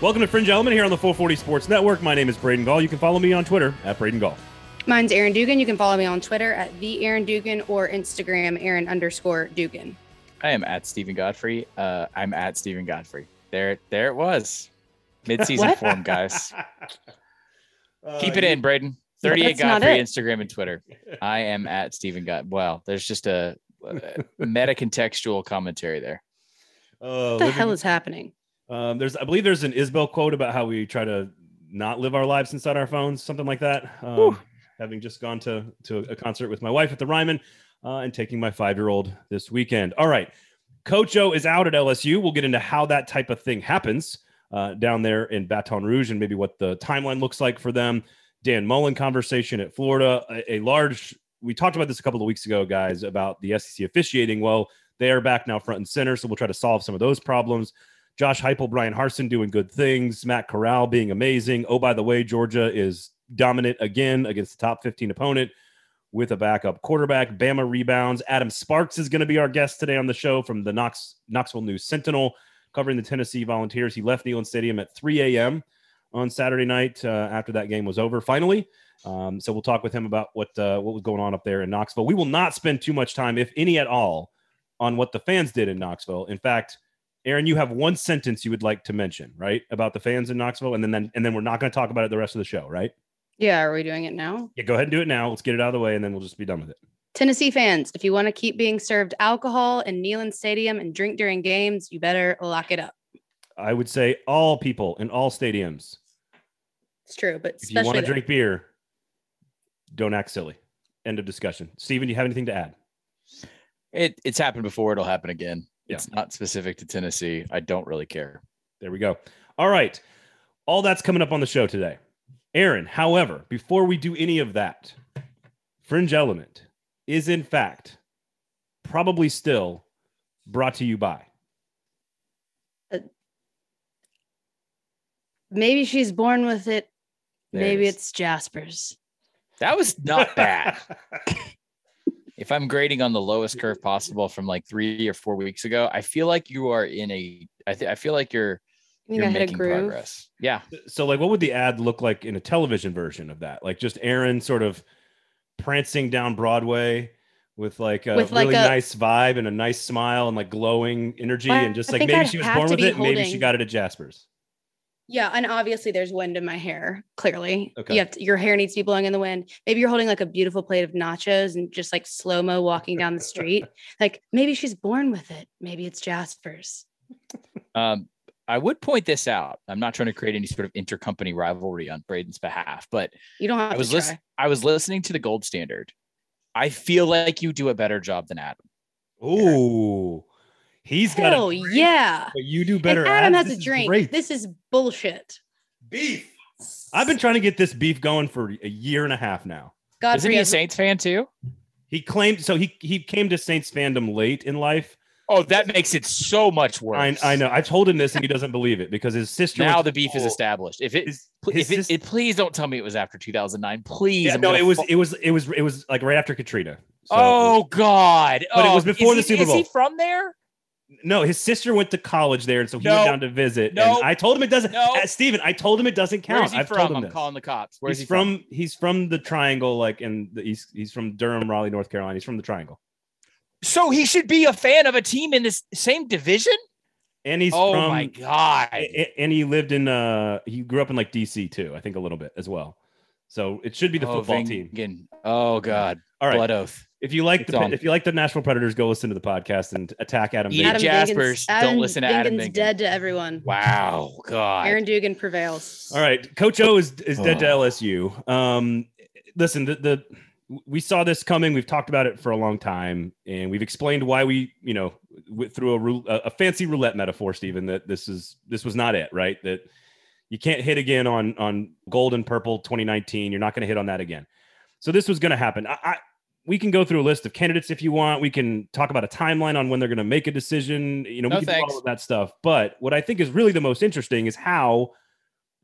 Welcome to Fringe Element here on the 440 Sports Network. My name is Braden Gall. You can follow me on Twitter at Braden Gall. Mine's Aaron Dugan. You can follow me on Twitter at the Aaron Dugan or Instagram Aaron underscore Dugan. I am at Steven Godfrey. Uh, I'm at Steven Godfrey. There, there it was. Mid-season form, guys. Uh, Keep it in, Braden. 38 That's not Godfrey. Instagram and Twitter. I am at Steven God. Well, there's just a, a meta contextual commentary there. Uh, What the living- hell is happening? Um, there's, I believe there's an Isabel quote about how we try to not live our lives inside our phones, something like that. Um, having just gone to to a concert with my wife at the Ryman uh, and taking my five year old this weekend. All right, Coach O is out at LSU. We'll get into how that type of thing happens uh, down there in Baton Rouge and maybe what the timeline looks like for them. Dan Mullen conversation at Florida, a, a large. We talked about this a couple of weeks ago, guys, about the SEC officiating. Well, they are back now front and center, so we'll try to solve some of those problems. Josh Heupel, Bryan Harsin doing good things. Matt Corral being amazing. Oh, by the way, Georgia is dominant again against the top 15 opponent with a backup quarterback. Bama rebounds. Adam Sparks is going to be our guest today on the show from the Knox, Knoxville News Sentinel, covering the Tennessee Volunteers. He left Neyland Stadium at 3 a.m. on Saturday night uh, after that game was over. Finally, um, so we'll talk with him about what uh, what was going on up there in Knoxville. We will not spend too much time, if any at all, on what the fans did in Knoxville. In fact, Aaron, you have one sentence you would like to mention, right, about the fans in Knoxville, and then, then and then we're not going to talk about it the rest of the show, right? Yeah, are we doing it now? Yeah, go ahead and do it now. Let's get it out of the way, and then we'll just be done with it. Tennessee fans, if you want to keep being served alcohol in Neyland Stadium and drink during games, you better lock it up. I would say all people in all stadiums, It's true, but if you want to drink beer, don't act silly. End of discussion. Steven, do you have anything to add? It it's happened before. It'll happen again. Yeah. It's not specific to Tennessee. I don't really care. There we go. All right. All that's coming up on the show today. Aaron, however, before we do any of that, Fringe Element is in fact probably still brought to you by. Uh, maybe she's born with it. There maybe is. it's Jasper's. That was not bad. if I'm grading on the lowest curve possible from like three or four weeks ago, I feel like you are in a. I think I feel like you're You you're know, hit a making progress. Yeah, so, like, what would the ad look like in a television version of that? Like, just Aaron sort of prancing down Broadway with like a With, like, really a- nice vibe and a nice smile and like glowing energy, and just I like maybe I'd she was born with be it, maybe she got it at Jasper's. Yeah, and obviously there's wind in my hair. Clearly, Okay. you have to, your hair needs to be blowing in the wind. Maybe you're holding like a beautiful plate of nachos and just like slow mo walking down the street. like maybe she's born with it. Maybe it's Jasper's. Um, I would point this out. I'm not trying to create any sort of intercompany rivalry on Braden's behalf, but You don't have I was to try. listening. I was listening to the Gold Standard. I feel like you do a better job than Adam. Ooh, he's got Hell yeah! but you do And better. Adam ads. has This a drink. Great. This is bullshit. beef. I've been trying to get this beef going for a year and a half now. God Isn't he a Saints fan too? He claimed so he he came to Saints fandom late in life. Oh, that makes it so much worse. I, I know. I told him this and he doesn't believe it because his sister. Now the to beef is established. If it, His, his if it, sis- it, please don't tell me it was after 2009. Please. yeah, no, it was fu- it was it was it was like right after Katrina. So- oh God! But it Oh, was before the he- Super Is he Bowl. from there? No, his sister went to college there, and so he No. went down to visit. No. and I told him it doesn't. No. Uh, Steven, I told him it doesn't count. Where's he I've from? told him I'm this. calling the cops. Where's he's he from? from? He's from the Triangle, like in the he's he's from Durham, Raleigh, North Carolina. He's from the Triangle, So he should be a fan of a team in this same division. and he's oh from. my God! and he lived in uh he grew up in like DC too, I think a little bit as well. So it should be the oh, football team. Vingan. Oh God! All right. Blood oath. If you like It's the on. if you like the Nashville Predators, go listen to the podcast and attack Adam. Eat Davis. it, Jaspers. Don't Adam listen to Adam Vingan's dead to everyone. Wow. God. Aaron Dugan prevails. All right, Coach O is is dead to. LSU. Um, listen, the, the we saw this coming. We've talked about it for a long time, and we've explained why we, you know, went through a a, a fancy roulette metaphor, Steven. That this is this was not it, right? That you can't hit again on on gold and purple 2019. You're not going to hit on that again. So this was going to happen. I, I we can go through a list of candidates if you want. We can talk about a timeline on when they're going to make a decision. You know, No, we can do thanks. all of that stuff. But what I think is really the most interesting is how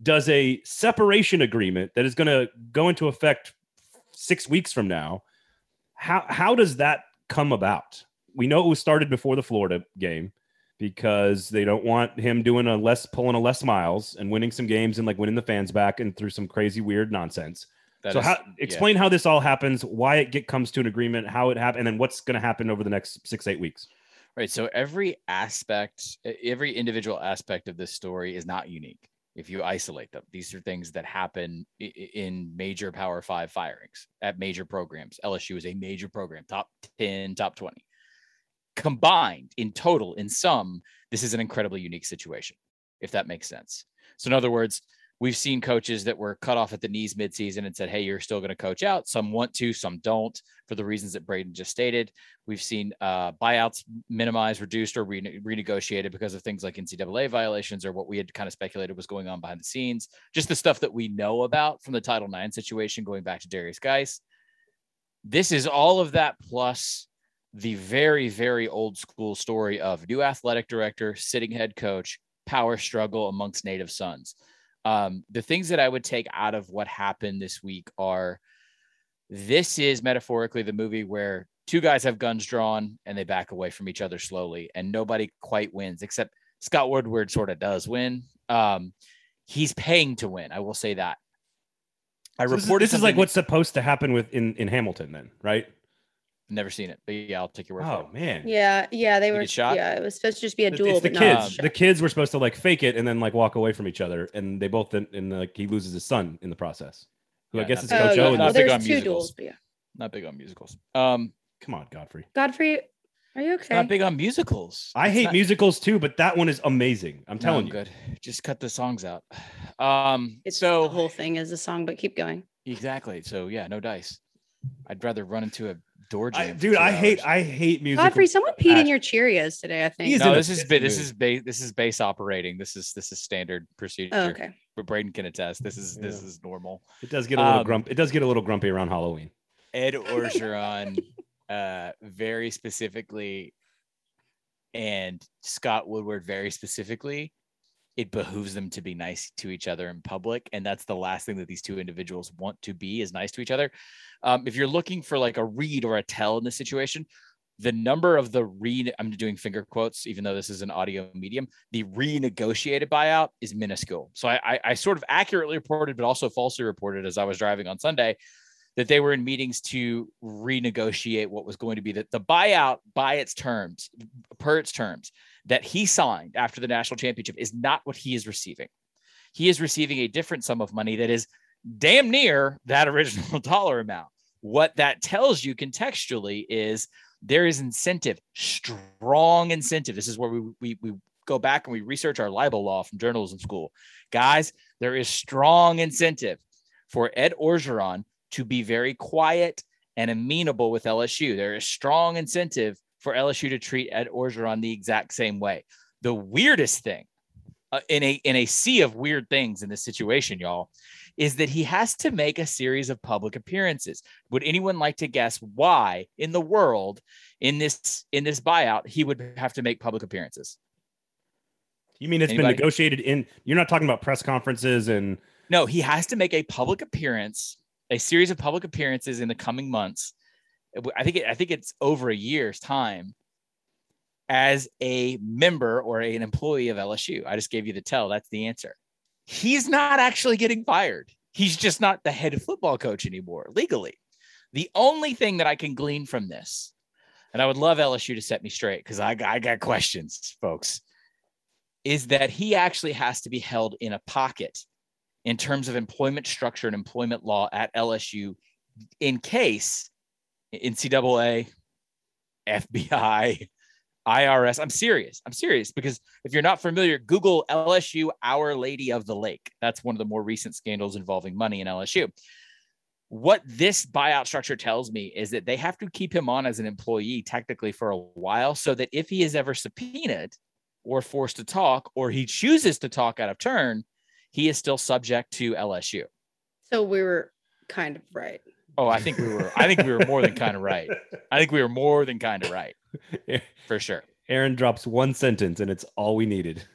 does a separation agreement that is going to go into effect six weeks from now how how does that come about we know it was started before the florida game because they don't want him doing a Les pulling a Les Miles and winning some games and like winning the fans back and through some crazy weird nonsense. That so is- how yeah. explain how this all happens, why it get comes to an agreement, how it happened, and then what's going to happen over the next six eight weeks. Right. So every aspect, every individual aspect of this story is not unique. If you isolate them, these are things that happen in major Power Five firings at major programs. LSU is a major program, top 10, top 20. Combined in total, in sum, this is an incredibly unique situation, if that makes sense. So, in other words, we've seen coaches that were cut off at the knees midseason and said, Hey, you're still going to coach out. Some want to, some don't, for the reasons that Braden just stated. We've seen uh, buyouts minimized, reduced, or rene- renegotiated because of things like NCAA violations or what we had kind of speculated was going on behind the scenes. Just the stuff that we know about from the Title IX situation going back to Derrius Guice. This is all of that plus the very, very old school story of new athletic director, sitting head coach, power struggle amongst native sons. Um, the things that I would take out of what happened this week are this is metaphorically the movie where two guys have guns drawn and they back away from each other slowly and nobody quite wins except Scott Woodward sort of does win. Um, he's paying to win. I will say that. I So this is- this is like what's supposed to happen with in in Hamilton, then, right? Never seen it, but yeah, I'll take your word for Oh it. man, Yeah, yeah, they You were shot? Yeah, it was supposed to just be a duel, it's the but kids. not. the kids were supposed to like fake it and then like walk away from each other, and they both then and like he loses his son in the process. Who I guess is big- Oh, Coach yeah. Not and- Well, big there's on two musicals. duels, but yeah. Not big on musicals. Um, Come on, Godfrey. Godfrey, are you okay? not big on musicals. I It's hate not- musicals too, but that one is amazing. I'm No, telling I'm you. good. Just cut the songs out. Um, It's so the whole thing is a song, but keep going. exactly. So yeah, no dice. I'd rather run into a door jam. for dude, two I hate. I hate music. Godfrey, someone peed in your Cheerios today. I think. He's no, this is ba- this is base this is base operating. This is this is standard procedure. Oh, okay. But Braden can attest. This is this is normal. It does get a little Um, grump. It does get a little grumpy around Halloween. Ed Orgeron, uh, very specifically, and Scott Woodward very specifically, it behooves them to be nice to each other in public, and that's the last thing that these two individuals want to be is nice to each other. Um, if you're looking for like a read or a tell in this situation, the number of the re I'm doing finger quotes, even though this is an audio medium, the renegotiated buyout is minuscule. So I, I, I sort of accurately reported, but also falsely reported as I was driving on Sunday that they were in meetings to renegotiate what was going to be the, the buyout by its terms, per its terms, that he signed after the national championship is not what he is receiving. He is receiving a different sum of money that is damn near that original dollar amount. What that tells you contextually is there is incentive, strong incentive. This is where we, we, we go back and we research our libel law from journalism school. Guys, there is strong incentive for Ed Orgeron to be very quiet and amenable with LSU. There is strong incentive for LSU to treat Ed Orgeron the exact same way. The weirdest thing uh, in a in a sea of weird things in this situation, y'all, is that he has to make a series of public appearances. Would anyone like to guess why in the world in this in this buyout he would have to make public appearances? You mean it's Anybody? been negotiated in? You're not talking about press conferences and No, he has to make a public appearance, a series of public appearances in the coming months. I think it, I think it's over a year's time as a member or an employee of LSU. I just gave you the tell. That's the answer. He's not actually getting fired. He's just not the head football coach anymore legally. The only thing that I can glean from this, and I would love LSU to set me straight because I, I got questions, folks, is that he actually has to be held in a pocket in terms of employment structure and employment law at LSU in case NCAA, FBI, IRS. I'm serious. I'm serious because if you're not familiar, Google LSU Our Lady of the Lake. That's one of the more recent scandals involving money in LSU. What this buyout structure tells me is that they have to keep him on as an employee technically for a while so that if he is ever subpoenaed or forced to talk or he chooses to talk out of turn, he is still subject to LSU. So we were kind of right. Oh, I think we were. I think we were more than kind of right. I think we were more than kind of right for sure. Aaron drops one sentence and it's all we needed.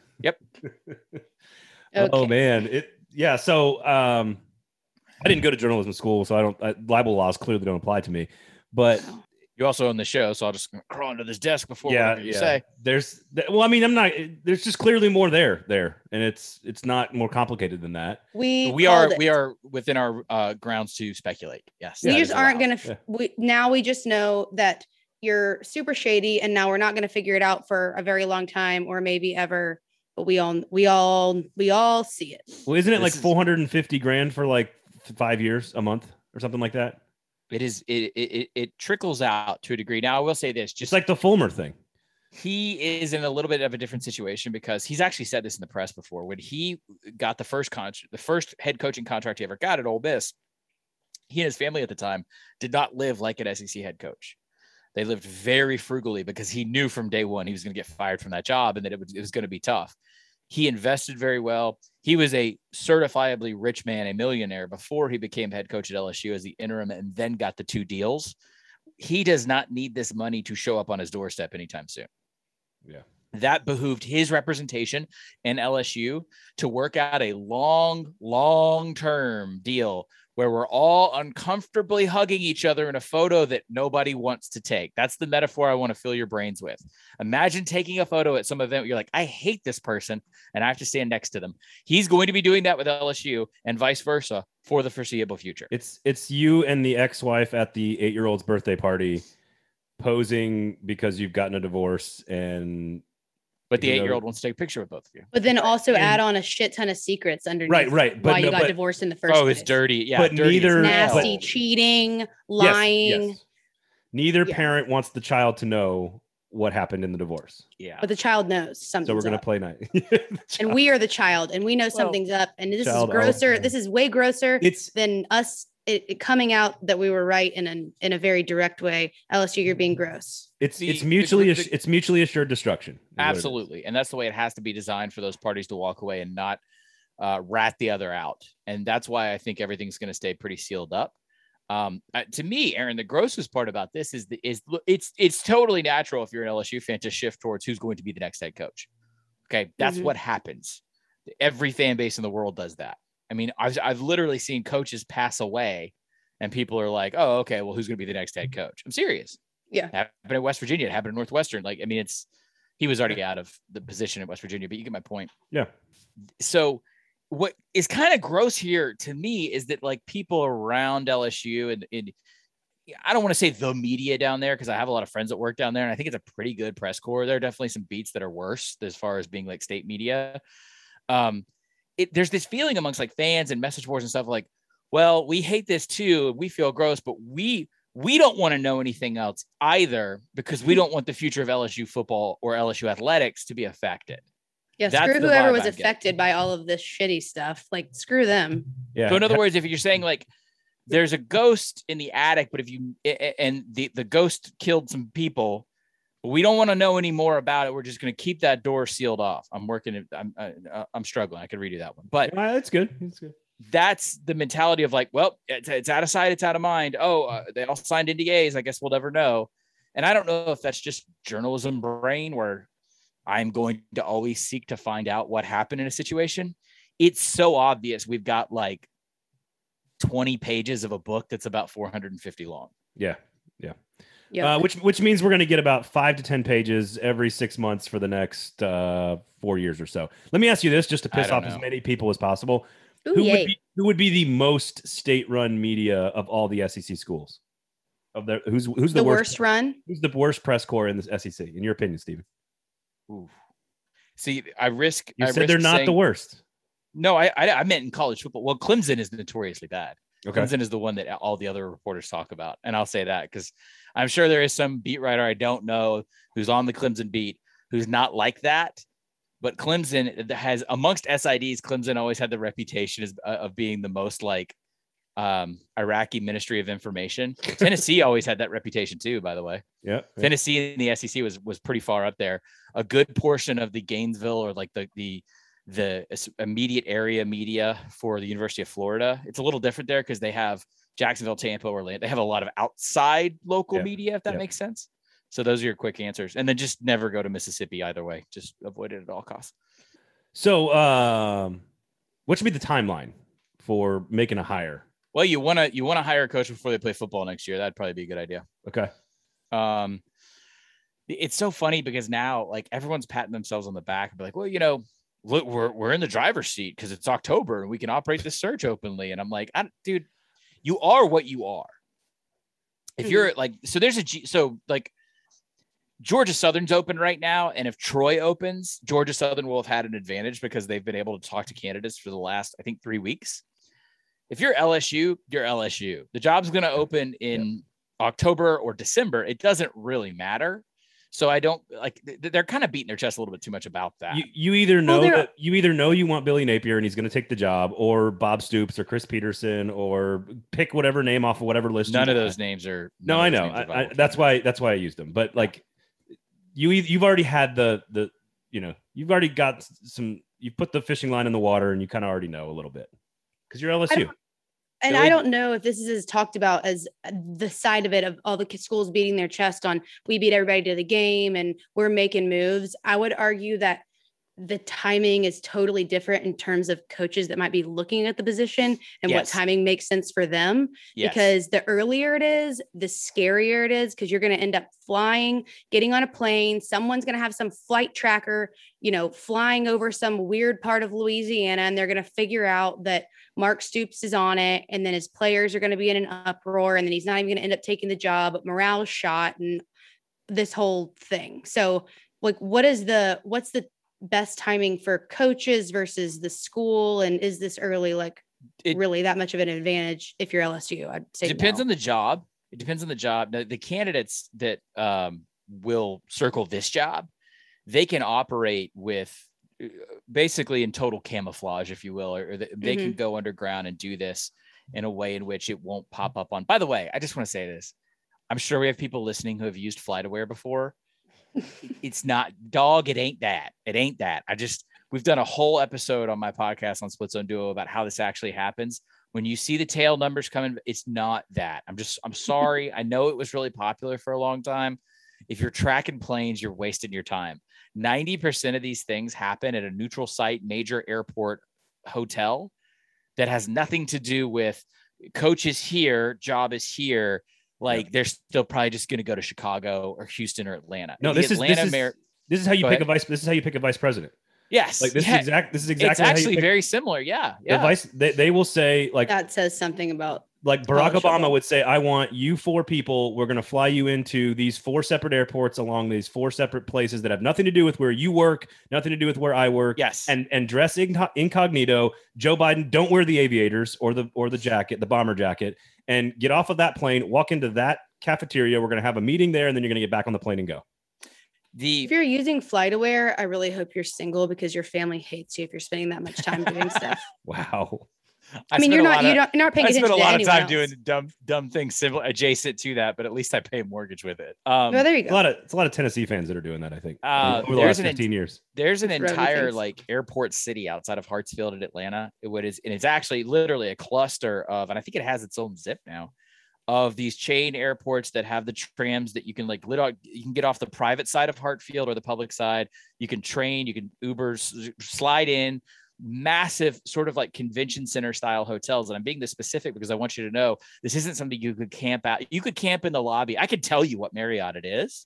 Okay. Oh man, it yeah. So um, I didn't go to journalism school, so I don't I, libel laws clearly don't apply to me. But Wow. You also own the show, so I'll just crawl under this desk before yeah, whatever you yeah. say. There's well, I mean, I'm not. There's just clearly more there, there, and it's it's not more complicated than that. We we are called we are within our uh, grounds to speculate. Yes, we just aren't allowed. gonna f- Yeah. we now we just know that you're super shady and now we're not gonna figure it out for a very long time or maybe ever but we all we all we all see it Well, isn't it This like is- 450 grand for like five years, a month, or something like that? It is it, it it- trickles out to a degree. Now I will say this: Just just like the Fulmer thing. he is in a little bit of a different situation because he's actually said this in the press before. When he got the first contract, the first head coaching contract he ever got at Ole Miss, he and his family at the time did not live like an SEC head coach. They lived very frugally because he knew from day one he was going to get fired from that job and that it was, it was going to be tough. He invested very well. He was a certifiably rich man, a millionaire before he became head coach at LSU as the interim and then got the two deals. He does not need this money to show up on his doorstep anytime soon Yeah. that behooved his representation in LSU to work out a long, long term deal where we're all uncomfortably hugging each other in a photo that nobody wants to take. That's the metaphor I want to fill your brains with. Imagine taking a photo at some event you're like, I hate this person and I have to stand next to them. He's going to be doing that with LSU and vice versa for the foreseeable future. It's it's you and the ex-wife at the eight-year-old's birthday party, posing because you've gotten a divorce, and But the you know- eight year old wants to take a picture with both of you. but then also And- add on a shit ton of secrets underneath right, right. But why you got but, divorced in the first Oh, place it's dirty. Yeah. But dirty neither- hell. nasty cheating lying yes. Neither Yeah. parent wants the child to know what happened in the divorce. Yeah. but the child knows something So we're gonna up. play night. and we are the child and we know something's up and this is grosser yeah. this is way grosser it's than us it, it coming out that we were right in an in a very direct way lsu you're being gross it's The- it's mutually group- ass- it's mutually assured destruction. is what it is. Absolutely. And that's the way it has to be designed for those parties to walk away and not uh, rat the other out. And that's why I think everything's going to stay pretty sealed up. Um, uh, to me, Aaron, the grossest part about this is the, is it's it's totally natural if you're an LSU fan to shift towards who's going to be the next head coach. Okay, that's Mhm. what happens. Every fan base in the world does that. I mean, I've I've literally seen coaches pass away, and people are like, "Oh, okay, well, who's going to be the next head coach?" I'm serious. Yeah. happened at West Virginia. It happened at Northwestern. Like, I mean, it's he was already out of the position at West Virginia, but you get my point. Yeah. So, what is kind of gross here to me is that like people around LSU and, and I don't want to say the media down there because I have a lot of friends that work down there, and I think it's a pretty good press corps. There are definitely some beats that are worse as far as being like state media. Um, it, there's this feeling amongst like fans and message boards and stuff like, well, we hate this too. We feel gross, but we we don't want to know anything else either because we hmm. don't want the future of LSU football or LSU athletics to be affected. yeah That's screw whoever was I'm getting. affected by all of this shitty stuff like screw them Yeah. So in other words, if you're saying like there's a ghost in the attic, but if you a- a- and the the ghost killed some people, but we don't want to know any more about it. We're just going to keep that door sealed off. I'm working. it- I'm uh, I'm struggling. I could redo that one, but Uh, that's good. That's good. that's the mentality of like, well, it's, it's out of sight, it's out of mind. Oh, uh, they all signed NDAs. I guess we'll never know. And I don't know if that's just journalism brain where I'm going to always seek to find out what happened in a situation. It's so obvious. We've got like 20 pages of a book that's about 450 long. Yeah. Yeah Uh, which which means we're going to get about five to ten pages every six months for the next uh, four years or so. Let me ask you this, just to piss don't off as many people as possible. Ooh, who yay. would be who would be the most state-run media of all the SEC schools? Of the who's who's the, the worst run Who's the worst press corps in the SEC? In your opinion, Steven? See, I risk. You I said they're risk not the worst. No, I, I I meant in college football. Well, Clemson is notoriously bad. Okay. Clemson is the one that all the other reporters talk about. And I'll say that because I'm sure there is some beat writer I don't know who's on the Clemson beat who's not like that. But Clemson has, amongst SIDs, Clemson always had the reputation as, uh, of being the most like um, Iraqi Ministry of Information. Tennessee always had that reputation too, by the way. Yeah. yeah. Tennessee in the SEC was was pretty far up there. A good portion of the Gainesville or like the the the immediate area media for the University of Florida. It's a little different there because they have Jacksonville, Tampa, Orlando. They have a lot of outside local Yeah, media, if that yeah. makes sense. So those are your quick answers, and then just never go to Mississippi either way. Just avoid it at all costs. So, um, what should be the timeline for making a hire? Well, you want to you want to hire a coach before they play football next year. That'd probably be a good idea. Okay. Um, it's so funny because now like everyone's patting themselves on the back and be like, well, you know, look, we're we're in the driver's seat because it's October and we can operate the search openly. And I'm like, I, dude, you are what you are. If you're mm-hmm. like, so there's a G, so like Georgia Southern's open right now, and if Troy opens, Georgia Southern will have had an advantage because they've been able to talk to candidates for the last, I think, three weeks. If you're LSU, you're LSU. The job's going to open in October or December. It doesn't really matter. So I don't like they're kind of beating their chest a little bit too much about that. You, you either know they're- that you either know you want Billy Napier and he's going to take the job, or Bob Stoops or Chris Petersen, or pick whatever name off of whatever list. None you of want. those names are. No, I know. I, I, that's why that's why I used them. But like, you you've already had the the you know you've already got some. You put the fishing line in the water and you kind of already know a little bit because you're LSU. And Billy- I don't know if this is as talked about as uh, the side of it of all the schools beating their chest on we beat everybody to the game and we're making moves. I would argue that the timing is totally different in terms of coaches that might be looking at the position and what timing makes sense for them. Yes. Because the earlier it is, the scarier it is because you're going to end up flying, getting on a plane. Someone's going to have some flight tracker, you know, flying over some weird part of Louisiana, and they're going to figure out that Mark Stoops is on it, and then his players are going to be in an uproar, and then he's not even going to end up taking the job. Morale shot, and this whole thing. So, like, what is the what's the best timing for coaches versus the school, and is this early like It- really that much of an advantage if you're LSU? I'd say depends no. on the job. It depends on the job. The, the candidates that um, will circle this job, they can operate with uh, basically in total camouflage, if you will, or, or they, they can go underground and do this in a way in which it won't pop up on. By the way, I just want to say this. I'm sure we have people listening who have used FlightAware before. It's not dog. It ain't that. It ain't that. I just we've done a whole episode on my podcast on Split Zone Duo about how this actually happens when you see the tail numbers coming, it's not that. I'm just, I'm sorry. I know it was really popular for a long time. If you're tracking planes, you're wasting your time. 90% of these things happen at a neutral site, major airport, hotel that has nothing to do with coaches here, job is here. Like they're still probably just going to go to Chicago or Houston or Atlanta. No, The this is this Atlanta is, Mar- this is how you Go pick a vice. This is how you pick a vice president. yes, Like this yeah, is exact. This is exactly it's how you actually pick very similar. Yeah, the yeah. vice. They, they will say like that says something about like oh, Barack College Obama football. would say, I want you four people. We're going to fly you into these four separate airports along these four separate places that have nothing to do with where you work, nothing to do with where I work. yes, And and dress incognito. Joe Biden, don't wear the aviators or the or the jacket, the bomber jacket, and get off of that plane. Walk into that cafeteria. We're going to have a meeting there, and then you're going to get back on the plane and go. the if you're using FlightAware, I really hope you're single because your family hates you if you're spending that much time doing stuff. Wow. I, mean, you're not lot you don't, you're not paying I attention spent a lot of time else. doing dumb dumb things similar adjacent to that, but at least I pay a mortgage with it. Um, Well, there you go. A lot of it's a lot of Tennessee fans that are doing that. I think Uh, over the there's last an 15 years. there's an It's entire like airport city outside of Hartsfield in Atlanta. It would is and it's actually literally a cluster of, and I think it has its own zip now, of these chain airports that have the trams that you can like lit out, you can get off the private side of Hartsfield or the public side. You can train, you can Uber, slide in. Massive sort of like convention center style hotels. And I'm being this specific because I want you to know this isn't something you could camp out. You could camp in the lobby. I could tell you what Marriott it is,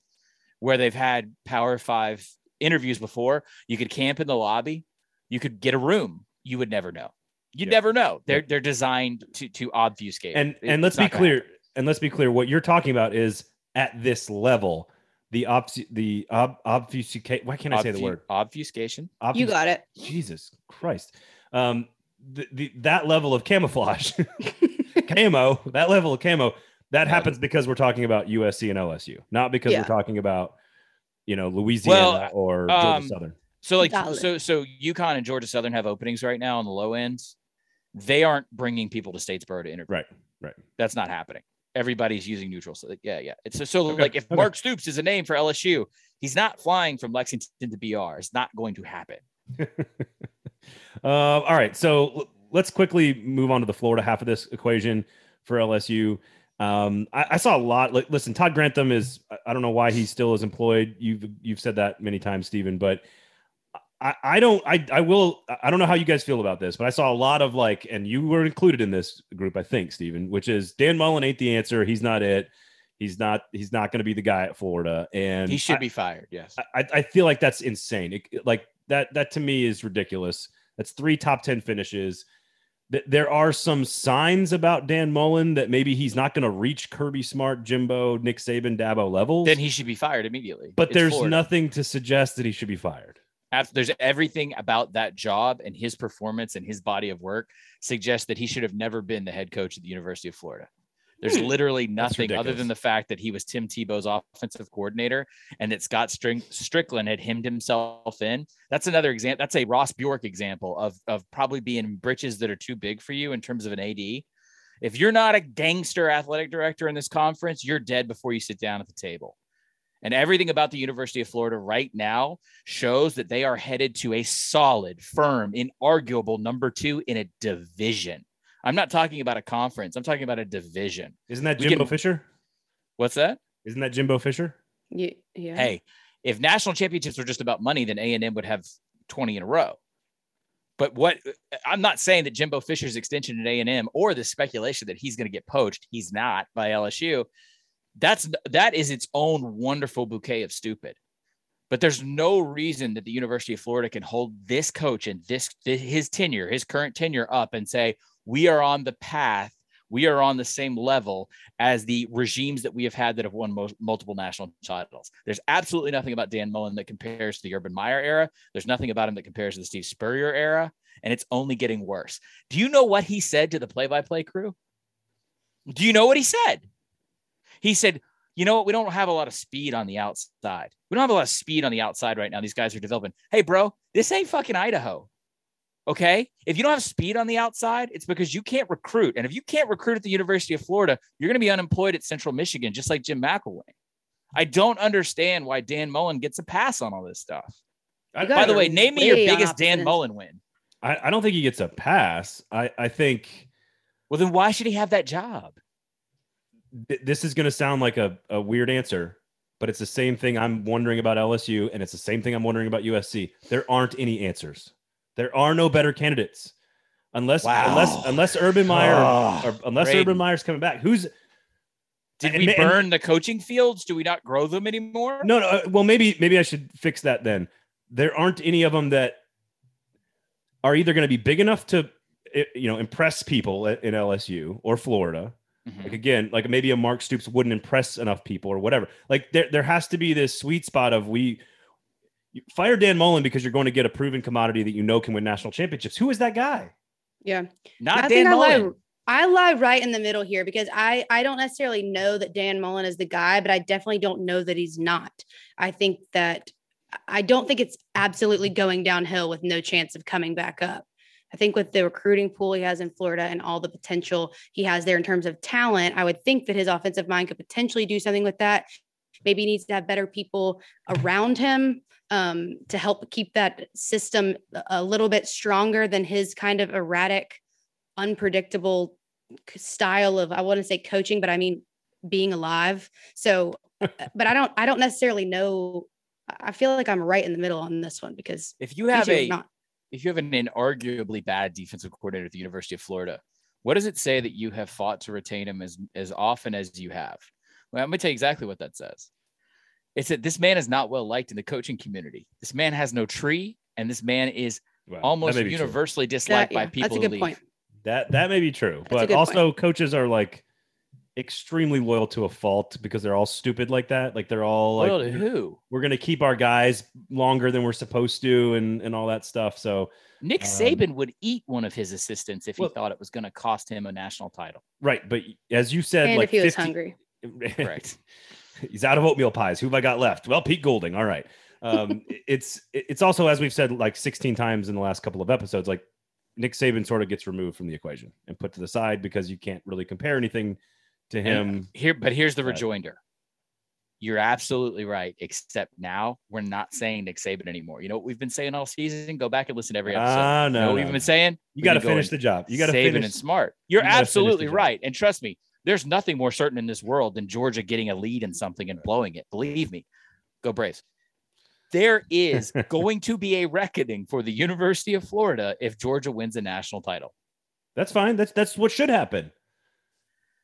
where they've had Power Five interviews before. You could camp in the lobby. You could get a room. You would never know. You'd Yeah. never know. They're they're designed to to obfuscate. and It- and let's be clear happen. and let's be clear what you're talking about is at this level the obs the ob obfuscate why can't i say the word obfuscation. Obfus- You got it. jesus christ um the, the that level of camouflage camo that level of camo that happens because we're talking about usc and lsu not because Yeah. we're talking about you know louisiana Well, or um, georgia southern So like Valid. so so UConn and Georgia Southern have openings right now on the low ends. They aren't bringing people to Statesboro to interview. right right That's not happening. Everybody's using neutral. So yeah, yeah. It's so, so Okay, like if okay. Mark Stoops is a name for LSU, he's not flying from Lexington to BR. It's not going to happen. Um, all right, so let's quickly move on to the Florida half of this equation for LSU. Um, I, I saw a lot. Like, listen, Todd Grantham is. I- I don't know why he still is employed. You've you've said that many times, Steven, but I, I don't. I I will. I don't know how you guys feel about this, but I saw a lot of like, and you were included in this group, I think, Steven, which is Dan Mullen ain't the answer. He's not it. He's not. He's not going to be the guy at Florida, and He should I- be fired. Yes. I, I feel like that's insane. It- like that that to me is ridiculous. That's three top ten finishes. There are some signs about Dan Mullen that maybe he's not going to reach Kirby Smart, Jimbo, Nick Saban, Dabo levels. then he should be fired immediately. but It's there's Florida. nothing to suggest that he should be fired. There's everything about that job and his performance and his body of work suggests that he should have never been the head coach at the University of Florida. There's Hmm. literally nothing other than the fact that he was Tim Tebow's offensive coordinator and that Scott String- Stricklin had hemmed himself in. That's another example. That's a Ross Bjork example of, of probably being britches that are too big for you in terms of an AD. If you're not a gangster athletic director in this conference, you're dead before you sit down at the table. And everything about the University of Florida right now shows that they are headed to a solid, firm, inarguable number two in a division. I'm not talking about a conference. I'm talking about a division. Isn't that Jimbo can- Fisher? What's that? Isn't that Jimbo Fisher? Yeah. yeah. Hey, if national championships were just about money, then A&M would have 20 in a row. But what I'm not saying that Jimbo Fisher's extension at A&M or the speculation that he's going to get poached, he's not by LSU. That's that is its own wonderful bouquet of stupid. But there's no reason that the University of Florida can hold this coach and this his tenure, his current tenure up and say we are on the path, we are on the same level as the regimes that we have had that have won mo- multiple national titles. There's absolutely nothing about Dan Mullen that compares to the Urban Meyer era. There's nothing about him that compares to the Steve Spurrier era, and it's only getting worse. Do you know what he said to the play-by-play crew? Do you know what he said? He said, "You know what? We don't have a lot of speed on the outside. We don't have a lot of speed on the outside right now. These guys are developing. Hey, bro, this ain't fucking Idaho." Okay. If you don't have speed on the outside, it's because you can't recruit. And if you can't recruit at the University of Florida, you're going to be unemployed at Central Michigan, just like Jim McElwain. I don't understand why Dan Mullen gets a pass on all this stuff. I, By the way, name me your biggest Dan Mullen win. I, I don't think he gets a pass. I, I think Well, then why should he have that job? Th- this is going to sound like a, a weird answer, but it's the same thing I'm wondering about LSU, and it's the same thing I'm wondering about USC. There aren't any answers. There are no better candidates, unless Wow. unless unless Urban Meyer Oh, or unless Braden. Urban Meyer's coming back. Who's Did and we ma- and- burn the coaching fields? Do we not grow them anymore? no no? uh, Well, maybe maybe I should fix that then. There aren't any of them that are either going to be big enough to eh, you know impress people in LSU or Florida. Mhm. Like again, like maybe a Mark Stoops wouldn't impress enough people or whatever. Like there, there has to be this sweet spot of we you fire Dan Mullen because you're going to get a proven commodity that you know can win national championships. Who is that guy? Yeah. Not I Dan think I lie, Mullen. I lie right in the middle here because I I don't necessarily know that Dan Mullen is the guy, but I definitely don't know that he's not. I think that I don't think it's absolutely going downhill with no chance of coming back up. I think with the recruiting pool he has in Florida and all the potential he has there in terms of talent, I would think that his offensive mind could potentially do something with that. Maybe he needs to have better people around him um, to help keep that system a- little bit stronger than his kind of erratic, unpredictable style of I want to say coaching, but I mean being alive. So, but I don't I don't necessarily know. I I feel like I'm right in the middle on this one because If you have a not. If you have an inarguably bad defensive coordinator at the University of Florida, what does it say that you have fought to retain him as as often as you have? Well, I'm gonna tell you exactly what that says. It's that this man is not well liked in the coaching community. This man has no tree, and this man is Well, almost universally true. universely That, disliked by yeah, people. that's a who good leave. point. That that may be true, a but good also coaches are like extremely loyal to a fault because they're all stupid like that. Like they're all like Loyal to who? we're gonna keep our guys longer than we're supposed to, and and all that stuff. So Nick Um, Saban would eat one of his assistants if he thought it was going to cost him a national title. right, but as you said, And like if he was hungry, right? He's out of oatmeal pies. Who have I got left? Well, Pete Golding. All right. Um, it's it's also as we've said like 16 times in the last couple of episodes, like Nick Saban sort of gets removed from the equation and put to the side because you can't really compare anything to him. Here, but here's the rejoinder. You're absolutely right. Except now we're not saying Nick Saban anymore. You know what we've been saying all season? Go back and listen to every episode. Ah, you know no, what no, we've no. been saying? You got to finish the job. You got to Saban and smart. You're you gotta finish the absolutely right. And trust me, there's nothing more certain in this world than Georgia getting a lead in something and blowing it. Believe me. Go Braves. There is going to be a reckoning for the University of Florida if Georgia wins a national title. That's fine. That's that's what should happen.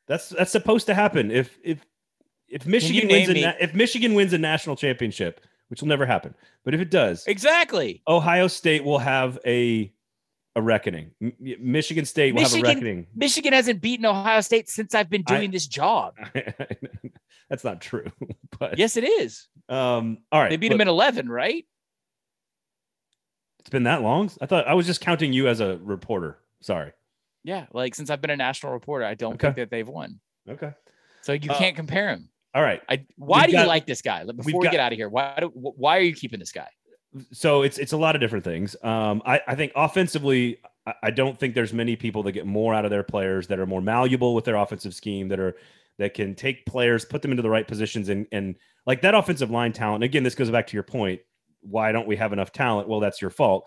That's that's supposed to happen. If if if Michigan wins a na- if Michigan wins a national championship, which will never happen, but if it does, Exactly. Ohio State will have a a reckoning. M- Michigan State will have a Michigan- reckoning. Michigan hasn't beaten Ohio State since I've been I- doing this job. That's not true, but Yes, it is. Um, all right, They beat look, them in 11, right? it's been that long. I thought I was just counting you as a reporter. Sorry. Yeah. Like since I've been a national reporter, I don't Okay. think that they've won. Okay. So you Uh, can't compare them. All right. I, why we've do you like this guy? Like, Before we got- get out of here, why do, why are you keeping this guy? so it's it's a lot of different things. Um, I, I think offensively, I, I don't think there's many people that get more out of their players that are more malleable with their offensive scheme that are that can take players, put them into the right positions, and and like that offensive line talent. Again, this goes back to your point. Why don't we have enough talent? Well, that's your fault.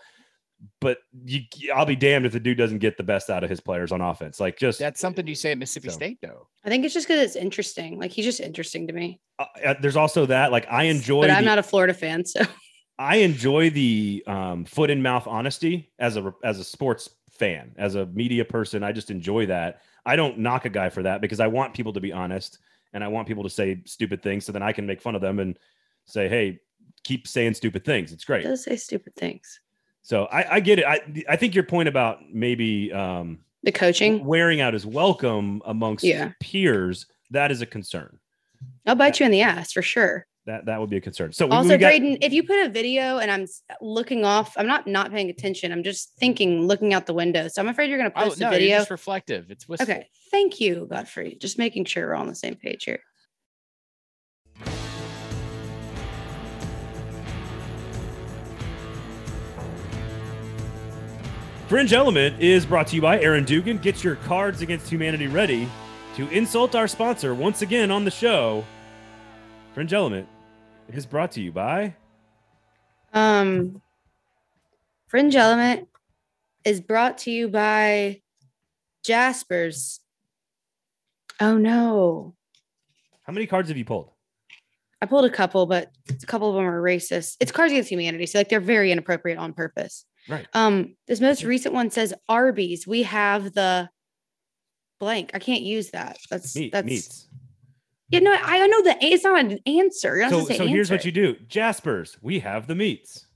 But you, I'll be damned if the dude doesn't get the best out of his players on offense. Like just That's something you say at Mississippi So- State, though. I think it's just because it's interesting. Like he's just interesting to me. uh, uh, there's also that. Like I enjoy. but I'm the- not a Florida fan, so I enjoy the um, foot and mouth honesty as a as a sports fan, as a media person. I just enjoy that. I don't knock a guy for that because I want people to be honest and I want people to say stupid things so then I can make fun of them and say, "Hey, keep saying stupid things. It's he great." does say stupid things. So I, I get it. I I think your point about maybe um, The coaching, wearing out is welcome amongst Yeah. peers that is a concern. I'll bite you in the ass for sure. That that would be a concern. So we- Also, we got- Braden, if you put a video and I'm looking off, I'm not not paying attention. I'm just thinking, looking out the window. So I'm afraid you're going to Oh, post no, a you're video. just reflective. It's wistful. Okay, thank you, Godfrey. Just making sure we're all on the same page here. Fringe Element is brought to you by Aaron Dugan. Get your Cards Against Humanity ready to insult our sponsor once again on the show. Fringe Element is brought to you by. Um, Fringe Element is brought to you by Jaspers. Oh no, How many cards have you pulled? I pulled a couple, but a couple of them are racist. It's Cards Against Humanity, so like they're very inappropriate on purpose. Right. Um, this most recent one says Arby's. We have the blank. I can't use that. That's Meat, that's meats. Yeah, no, I know the it's not an answer. So, so say here's what you do Jaspers, we have the meats.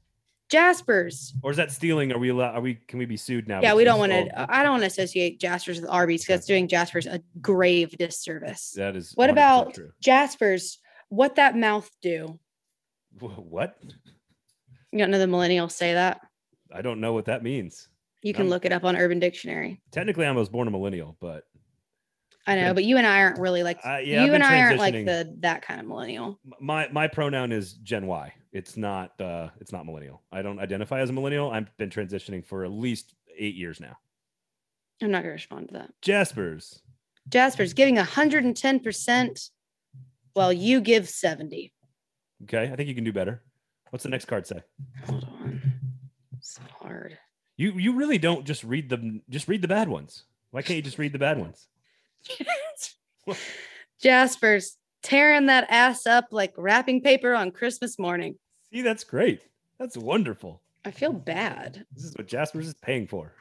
Jaspers. Or is that stealing? Are we allowed? Are we? Can we be sued now? Yeah, we don't want to. I don't want to associate Jaspers with Arby's because that's doing Jaspers a grave disservice. That is. What about true. Jaspers? What that mouth do? What? You don't know the millennials say that. I don't know what that means. You can Um, look it up on Urban Dictionary. Technically, I was born a millennial, but I know, but you and I aren't really like Uh, yeah, you and I aren't like the that kind of millennial. my my pronoun is Gen Y. It's not uh it's not millennial. I don't identify as a millennial. I've been transitioning for at least eight years now. I'm not gonna respond to that. Jaspers. Jaspers giving 110 percent, while you give 70. Okay, I think you can do better. What's the next card say? Hold on, it's hard. You you really don't just read the just read the bad ones. Why can't you just read the bad ones? Jaspers tearing that ass up like wrapping paper on Christmas morning. See, that's great. That's wonderful. I feel bad. This is what Jaspers is paying for.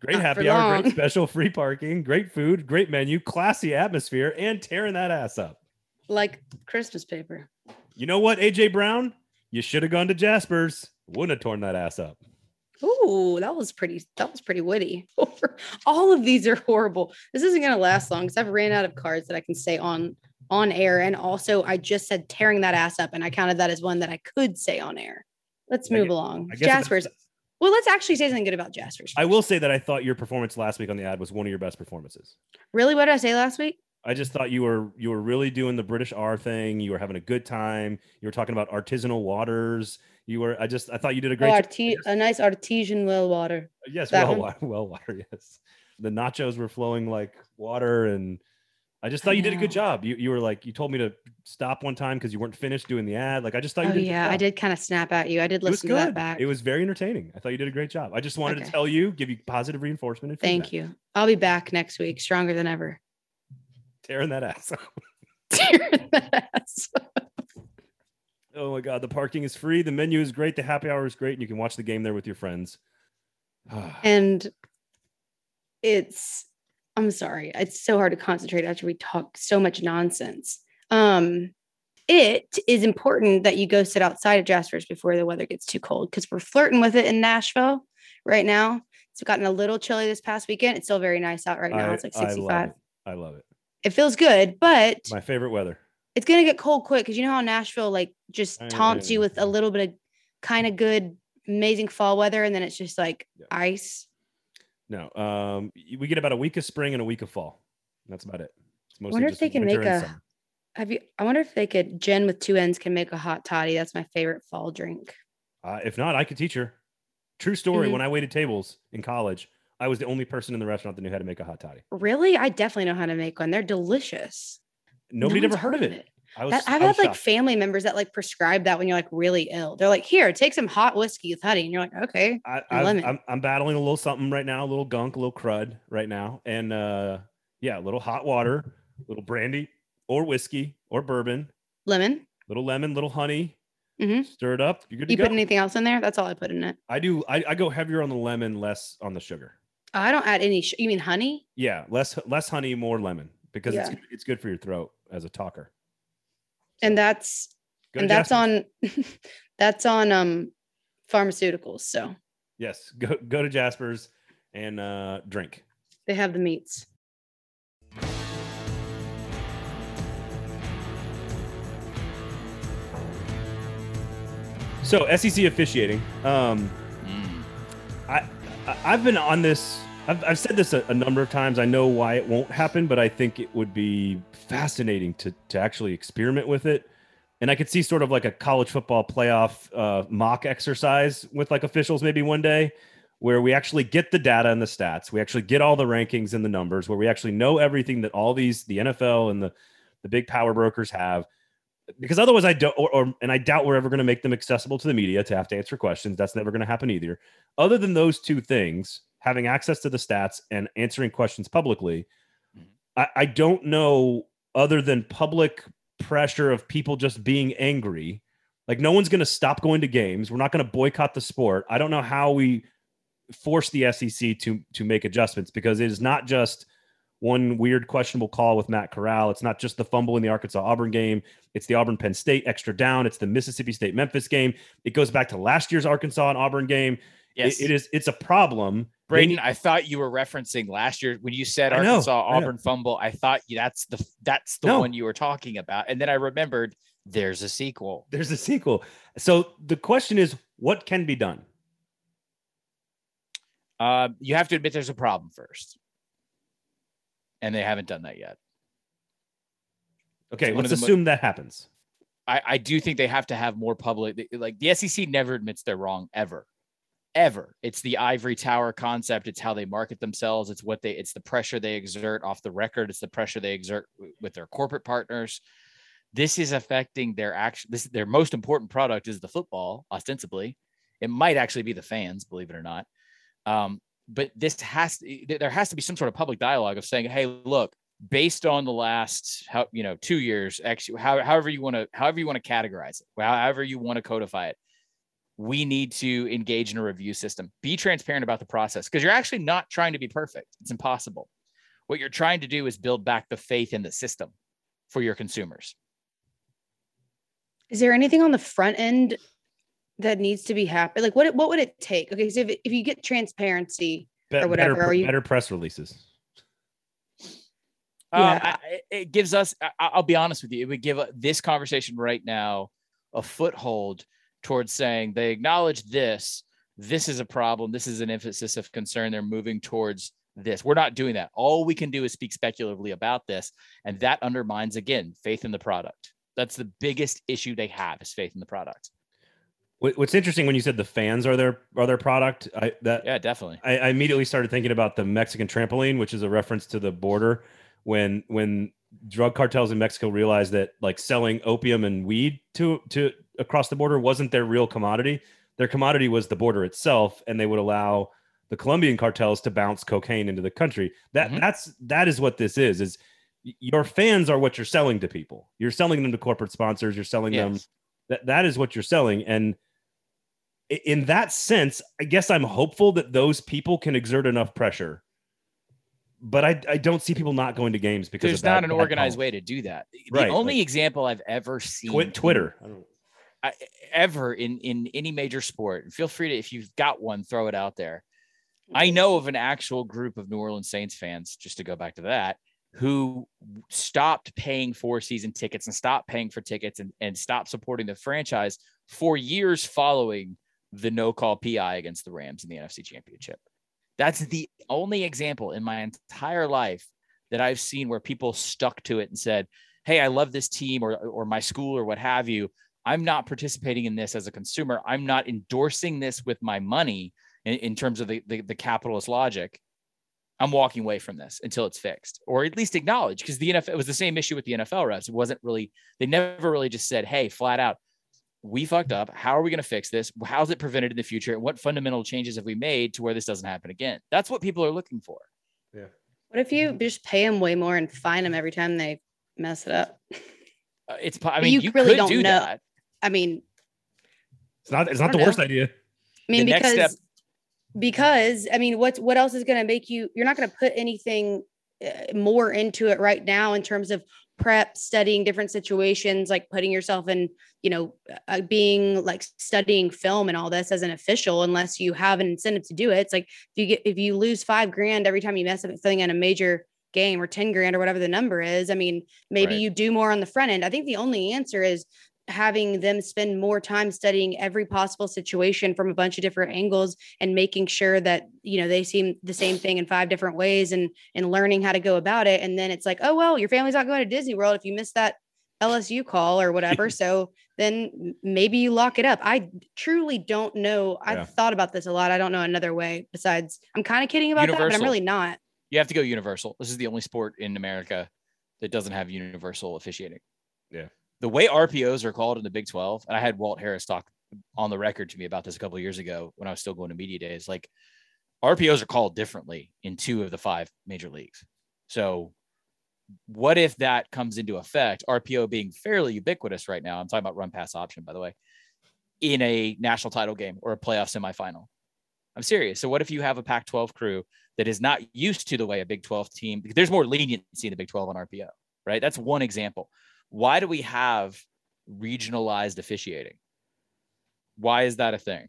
Great Not happy hour, great special, free parking, great food, great menu, classy atmosphere, and tearing that ass up. Like Christmas paper. You know what, AJ Brown? You should have gone to Jaspers. Wouldn't have torn that ass up. Ooh, that was pretty. That was pretty witty. All of these are horrible. This isn't gonna last long because I've ran out of cards that I can say on on air, and also I just said tearing that ass up, and I counted that as one that I could say on air. Let's move along. I Jaspers. Well, let's actually say something good about Jaspers. I will say that I thought your performance last week on the ad was one of your best performances. Really, what did I say last week? I just thought you were you were really doing the British R thing. You were having a good time. You were talking about artisanal waters. You were I just I thought you did a Oh, great job. arti- a nice artesian well water. Yes, that well one? water, well water, yes. The nachos were flowing like water and I just I thought you did a good job. You you were like you told me to stop one time because you weren't finished doing the ad. Like I just thought you Oh did a good yeah, I did kind of snap at you. I did listen to that back. It was very entertaining. I thought you did a great job. I just wanted Okay. to tell you, give you positive reinforcement. And Thank you. I'll be back next week, stronger than ever. Tearing that ass. Tearing that ass up. Oh my god, the parking is free. The menu is great. The happy hour is great, and you can watch the game there with your friends. and it's i'm sorry it's so hard to concentrate after we talk so much nonsense Um, it is important that you go sit outside of Jasper's before the weather gets too cold because we're flirting with it in Nashville right now. It's gotten a little chilly this past weekend. It's still very nice out right now. I, it's like I love 65. it. I love it. It feels good, but My favorite weather. It's gonna get cold quick because you know how Nashville like just I- taunts you with a little bit of kind of good, amazing fall weather, and then it's just like Yeah. ice. No, um, we get about a week of spring and a week of fall. That's about it. It's mostly wonder if they can make a- summer. Have you? I wonder if they could. Jen with two ends can make a hot toddy. That's my favorite fall drink. Uh, if not, I could teach her. True story. Mhm. When I waited tables in college, I was the only person in the restaurant that knew how to make a hot toddy. Really, I definitely know how to make one. They're delicious. Nobody No ever heard of it. I was. That, I've I was had like family members that like prescribe that when you're like really ill. They're like, here, take some hot whiskey with honey, and you're like, okay. I, I'm, I'm, battling a little something right now, a little gunk, a little crud right now, and uh, yeah, a little hot water, a little brandy or whiskey or bourbon, Lemon. little lemon, little honey. Mm-hmm. Stir it up. You're good to You go. put anything else in there? That's all I put in it. I do. I, I go heavier on the lemon, less on the sugar. Oh, I don't add any. Sh- you mean honey? Yeah, less less honey, more lemon because it's Yeah. good- it's good for your throat as a talker. And that's Go and that's on that's on um pharmaceuticals. So Yes, go go to Jasper's and uh, drink. they have the meats. So SEC officiating. Um, Mm. I, I I've been on this. I've, I've said this a, a number of times. I know why it won't happen, but I think it would be fascinating to to actually experiment with it. And I could see sort of like a college football playoff uh, mock exercise with like officials maybe one day, where we actually get the data and the stats, we actually get all the rankings and the numbers, where we actually know everything that all these the NFL and the the big power brokers have. Because otherwise, I don't, or, or and I doubt we're ever going to make them accessible to the media to have to answer questions. That's never going to happen either other than those two things, having access to the stats and answering questions publicly, Mhm. I, I don't know other than public pressure of people just being angry. Like no one's going to stop going to games. We're not going to boycott the sport. I don't know how we force the SEC to to make adjustments because it is not just one weird questionable call with Matt Corral. It's not just the fumble in the Arkansas Auburn game. It's the Auburn Penn State extra down. It's the Mississippi State Memphis game. It goes back to last year's Arkansas and Auburn game. It- Yes, it is. It's a problem. Braden, I thought you were referencing last year when you said Arkansas know. Auburn fumble. I thought that's the that's the No. one you were talking about, and then I remembered there's a sequel. there's a sequel. So the question is, what can be done? Uh, you have to admit there's a problem first, and they haven't done that yet. Okay, let's the mo- assume that happens. I, I do think they have to have more public like the SEC never admits they're wrong ever. Ever. It's the ivory tower concept. It's how they market themselves. It's what they it's the pressure they exert off the record. It's the pressure they exert w- with their corporate partners. This is affecting their action. This their most important product is the football, ostensibly. It might actually be the fans, believe it or not. Um, but this has there has to be some sort of public dialogue of saying, hey, look, based on the last how you know two years actually how, however you want to however you want to categorize it however you want to codify it we need to engage in a review system be transparent about the process because you're actually not trying to be perfect it's impossible what you're trying to do is build back the faith in the system for your consumers Is there anything on the front end that needs to be happen? Like what what would it take? Okay, so if, if you get transparency, Be- Or whatever, Better, or you- better press releases. Um, Yeah. I- it gives us I- i'll be honest with you it would give uh, this conversation right now a foothold towards saying they acknowledge this this is a problem this is an emphasis of concern they're moving towards this. We're not doing that. All we can do is speak speculatively about this and that undermines again faith in the product. That's the biggest issue they have is faith in the product. What's interesting when you said the fans are their are their product, I that yeah definitely. I, I immediately started thinking about the Mexican trampoline, which is a reference to the border when when drug cartels in Mexico realized that like selling opium and weed to to across the border wasn't their real commodity. Their commodity was the border itself, and they would allow the Colombian cartels to bounce cocaine into the country. That Mhm. that's that is what this is. Is your fans are what you're selling to people. You're selling them to corporate sponsors. You're selling them that that is what you're selling and in that sense i guess i'm hopeful that those people can exert enough pressure but I, I don't see people not going to games because There's of bad- not an bad organized policy. way to do that. The Right, only like- example I've ever seen Twi- Twitter. I I, ever in in any major sport. and Feel free to if you've got one, throw it out there. I know of an actual group of New Orleans Saints fans, just to go back to that, who stopped paying for season tickets and stopped paying for tickets and, and stopped supporting the franchise for years following the no call PI against the Rams in the NFC Championship. That's the only example in my entire life that I've seen where people stuck to it and said, Hey, I love this team or, or my school or what have you. I'm not participating in this as a consumer. I'm not endorsing this with my money in, in terms of the, the, the capitalist logic. I'm walking away from this until it's fixed, or at least acknowledged because the NFL it was the same issue with the NFL refs. It wasn't really, they never really just said, Hey, flat out, we fucked up. How are we going to fix this? How's it prevented in the future? And what fundamental changes have we made to where this doesn't happen again? That's what people are looking for. Yeah. What if you just pay them way more and fine them every time they mess it up? Uh, it's, po- I mean, you you, really could don't do know. that. I mean, It's not. It's not the don't worst idea. I mean, The next because step- because I mean, what's what else is going to make you? You're not going to put anything uh, more into it right now in terms of prep, studying different situations, like putting yourself in, you know, uh, being like studying film and all this as an official, unless you have an incentive to do it. It's like if you get if you lose five grand every time you mess up filling in a major game or 10 grand or whatever the number is. I mean, maybe Right. you do more on the front end. I think the only answer is having them spend more time studying every possible situation from a bunch of different angles and making sure that you know they see the same thing in five different ways and and learning how to go about it and then it's like oh well your family's not going to disney world if you miss that lsu call or whatever so then maybe you lock it up i truly don't know i've Yeah. thought about this a lot i don't know another way besides i'm kind of kidding about that but i'm really not You have to go universal. This is the only sport in America that doesn't have universal officiating. Yeah. The way RPOs are called in the Big 12, and I had Walt Harris talk on the record to me about this a couple years ago when I was still going to media days. Like RPOs are called differently in two of the five major leagues. So what if that comes into effect? RPO being fairly ubiquitous right now. I'm talking about run pass option, by the way, in a national title game or a playoff semifinal. I'm serious. So what if you have a Pac-12 crew that is not used to the way a Big 12 team? There's more leniency in the Big 12 on RPO, right? That's one example. Why do we have regionalized officiating? Why is that a thing?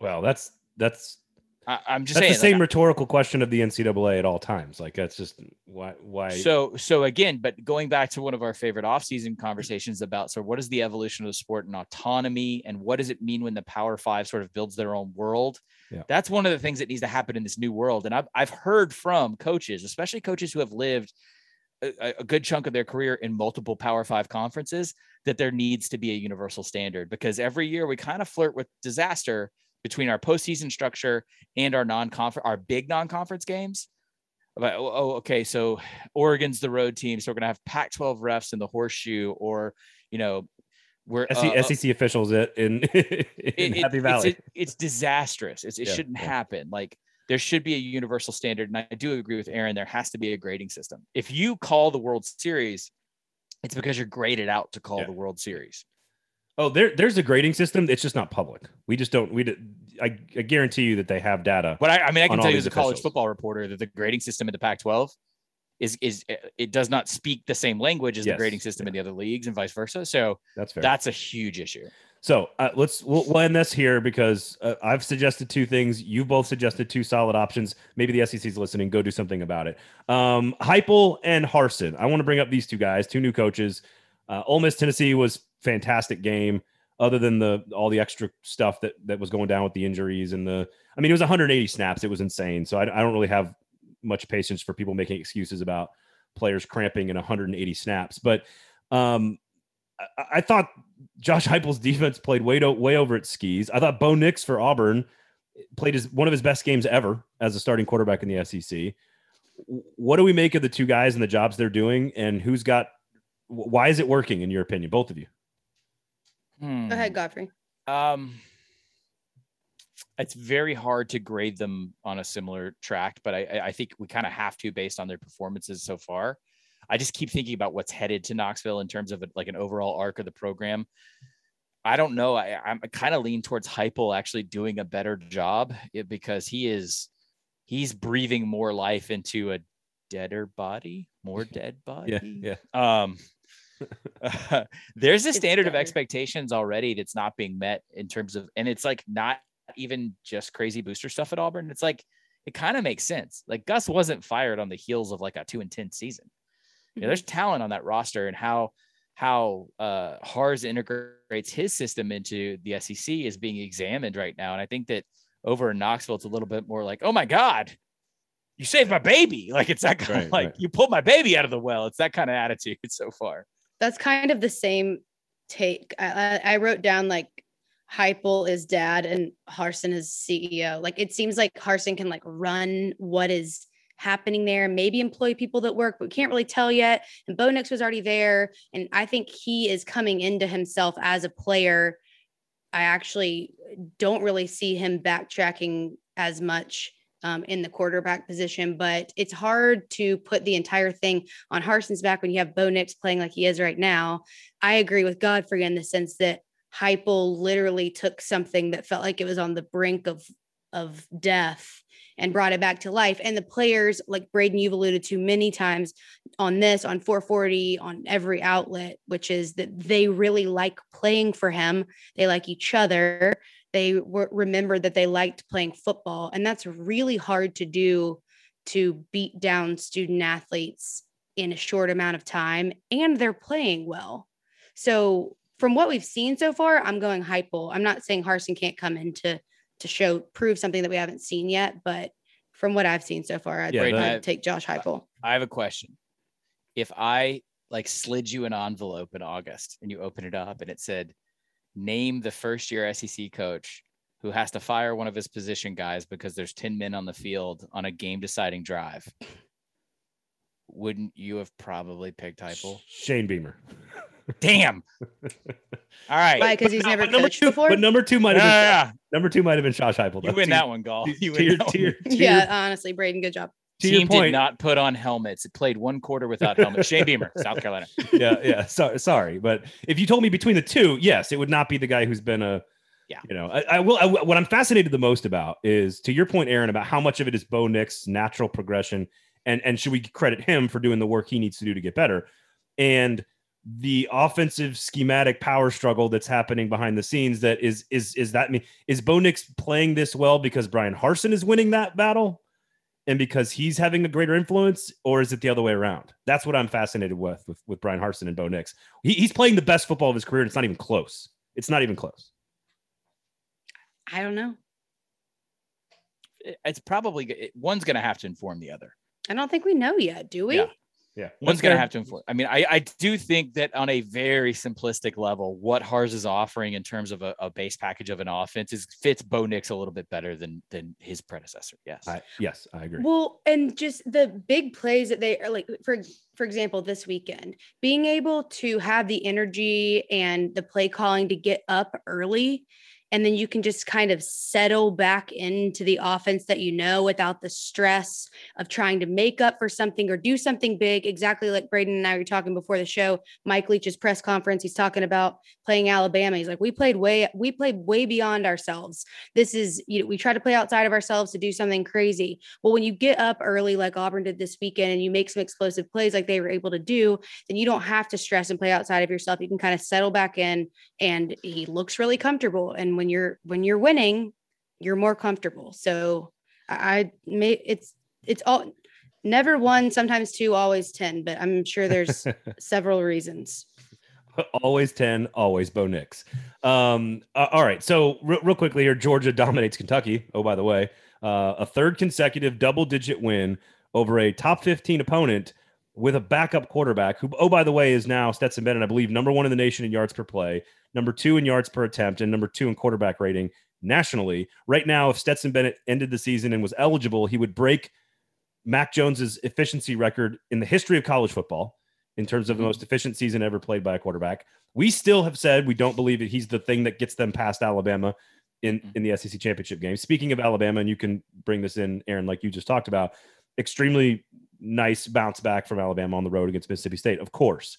Well, that's that's I, I'm just that's saying. the same like, rhetorical question of the NCAA at all times. Like that's just why why. so so again, but going back to one of our favorite offseason conversations about so what is the evolution of the sport and autonomy and what does it mean when the Power Five sort of builds their own world? Yeah. That's one of the things that needs to happen in this new world. And I've I've heard from coaches, especially coaches who have lived a, a good chunk of their career in multiple Power Five conferences, that there needs to be a universal standard because every year we kind of flirt with disaster between our postseason structure and our non-conference, our big non-conference games. But oh, oh, okay, so Oregon's the road team, so we're gonna have Pac-12 refs in the horseshoe, or you know, we're SEC, uh, uh, SEC officials it in, in it- it- Happy it's Valley. It's, disastrous. It's, it Yeah, shouldn't yeah. happen. Like there should be a universal standard, and I do agree with Aaron. There has to be a grading system. If you call the World Series, it's because you're graded out to call Yeah. the World Series. oh, there there's a grading system. It's just not public. We just don't. We. I, I guarantee you that they have data. But I, I mean, I can tell you as a college football reporter that the grading system in the Pac-12 is is it does not speak the same language as Yes, the grading system in the other leagues and vice versa. So That's fair. that's a huge issue. So uh, let's we'll, we'll end this here because uh, I've suggested two things. You both suggested two solid options. Maybe the SEC's listening. Go do something about it. Um, Heupel and Harsin. I want to bring up these two guys, two new coaches. Uh, Ole Miss Tennessee was fantastic game. Other than the all the extra stuff that that was going down with the injuries and the, I mean, it was 180 snaps. It was insane. So I, I don't really have much patience for people making excuses about players cramping in 180 snaps. But um, I, I thought Josh Heupel's defense played way to, way over its skis. I thought Bo Nix for Auburn played his one of his best games ever as a starting quarterback in the SEC. What do we make of the two guys and the jobs they're doing, and who's got? Why is it working in your opinion, both of you? Hmm. go ahead godfrey Um, it's very hard to grade them on a similar track, but I, I- I think we kind of have to based on their performances so far. I just keep thinking about what's headed to Knoxville in terms of a, like an overall arc of the program. I don't know. I, I'm kind of lean towards Heupel actually doing a better job because he is he's breathing more life into a deader body, more dead body. Yeah, yeah. Um, there's a It's standard of expectations already that's not being met in terms of, and it's like not even just crazy booster stuff at Auburn. It's like it kind of makes sense. Like Gus wasn't fired on the heels of like a two and ten season. You know, there's talent on that roster, and how how uh Hars integrates his system into the SEC is being examined right now. And I think that over in Knoxville, it's a little bit more like, oh my God, you saved my baby. Like it's that kind Right, of like right. you pulled my baby out of the well. It's that kind of attitude so far. That's kind of the same take. I, I I wrote down like Heupel is dad and Harsin is CEO. Like it seems like Harsin can like run what is happening there, maybe employ people that work, but we can't really tell yet. And Bo Nix was already there, and I think he is coming into himself as a player. I actually don't really see him backtracking as much um, in the quarterback position, but it's hard to put the entire thing on Harsin's back when you have Bo Nix playing like he is right now. I agree with Godfrey in the sense that Heupel literally took something that felt like it was on the brink of of death and brought it back to life. And the players, like Braden, you've alluded to many times on this, on 440, on every outlet, which is that they really like playing for him. They like each other. They were, remember that they liked playing football. And that's really hard to do to beat down student athletes in a short amount of time. And they're playing well. So from what we've seen so far, I'm going Heupel. I'm not saying Harsin can't come in to to show prove something that we haven't seen yet, but from what I've seen so far, I'd, Yeah, Braden, I'd I- take Josh Heupel. I have a question. If I like slid you an envelope in August and you open it up and it said, name the first year SEC coach who has to fire one of his position guys because there's 10 men on the field on a game deciding drive, wouldn't you have probably picked Heupel? Shane Beamer. Damn. All right. Why? Because he's But never number coached two, before. but number two might have been Yeah, number two might have been Josh Heupel. you win To- that one, Gall. You to win your- that to your- one. to yeah, honestly, Braden, good job. to your Team did point- not put on helmets. It played one quarter without helmets. Shane Beamer, South Carolina. yeah, yeah. So, sorry, but if you told me between the two, yes, it would not be the guy who's been a, Yeah. you know, I, I will. I, what I'm fascinated the most about is to your point, Aaron, about how much of it is Bo Nix' natural progression, and and should we credit him for doing the work he needs to do to get better, and the offensive schematic power struggle that's happening behind the scenes. That is is is that me? Is Bo Nix playing this well because Bryan Harsin is winning that battle? and because he's having a greater influence, or is it the other way around? That's what I'm fascinated with with, with Bryan Harsin and Bo Nix. He, he's playing the best football of his career, and it's not even close. It's not even close. I don't know. It's probably one's going to have to inform the other. I don't think we know yet, do we? Yeah. Yeah, One's going to have to inform. I mean, I, I do think that on a very simplistic level, what Hars is offering in terms of a, a base package of an offense is fits Bo Nix a little bit better than than his predecessor. Yes. I, yes, I agree. Well, and just the big plays that they are like, for for example, this weekend, being able to have the energy and the play calling to get up early, and then you can just kind of settle back into the offense that you know without the stress of trying to make up for something or do something big. Exactly like Braden and I were talking before the show. Mike Leach's press conference, he's talking about playing Alabama. He's like, we played way, we played way beyond ourselves. This is, you know, we try to play outside of ourselves to do something crazy. Well, when you get up early, like Auburn did this weekend, and you make some explosive plays like they were able to do, then you don't have to stress and play outside of yourself. You can kind of settle back in, and he looks really comfortable. And when you're when you're winning, you're more comfortable. So I, may it's it's all never one, sometimes two, always ten. But I'm sure there's several reasons. always 10, always Bo Nix. Um, all right. So, re- real quickly here Georgia dominates Kentucky. Oh, by the way, uh, a third consecutive double digit win over a top 15 opponent with a backup quarterback who, oh, by the way, is now Stetson Bennett, I believe, number one in the nation in yards per play, number two in yards per attempt, and number two in quarterback rating nationally. Right now, if Stetson Bennett ended the season and was eligible, he would break Mac Jones's efficiency record in the history of college football in terms of the mm-hmm. most efficient season ever played by a quarterback. We still have said we don't believe that he's the thing that gets them past Alabama in, mm-hmm. in the SEC championship game. Speaking of Alabama, and you can bring this in, Aaron, like you just talked about, extremely nice bounce back from Alabama on the road against Mississippi State, of course.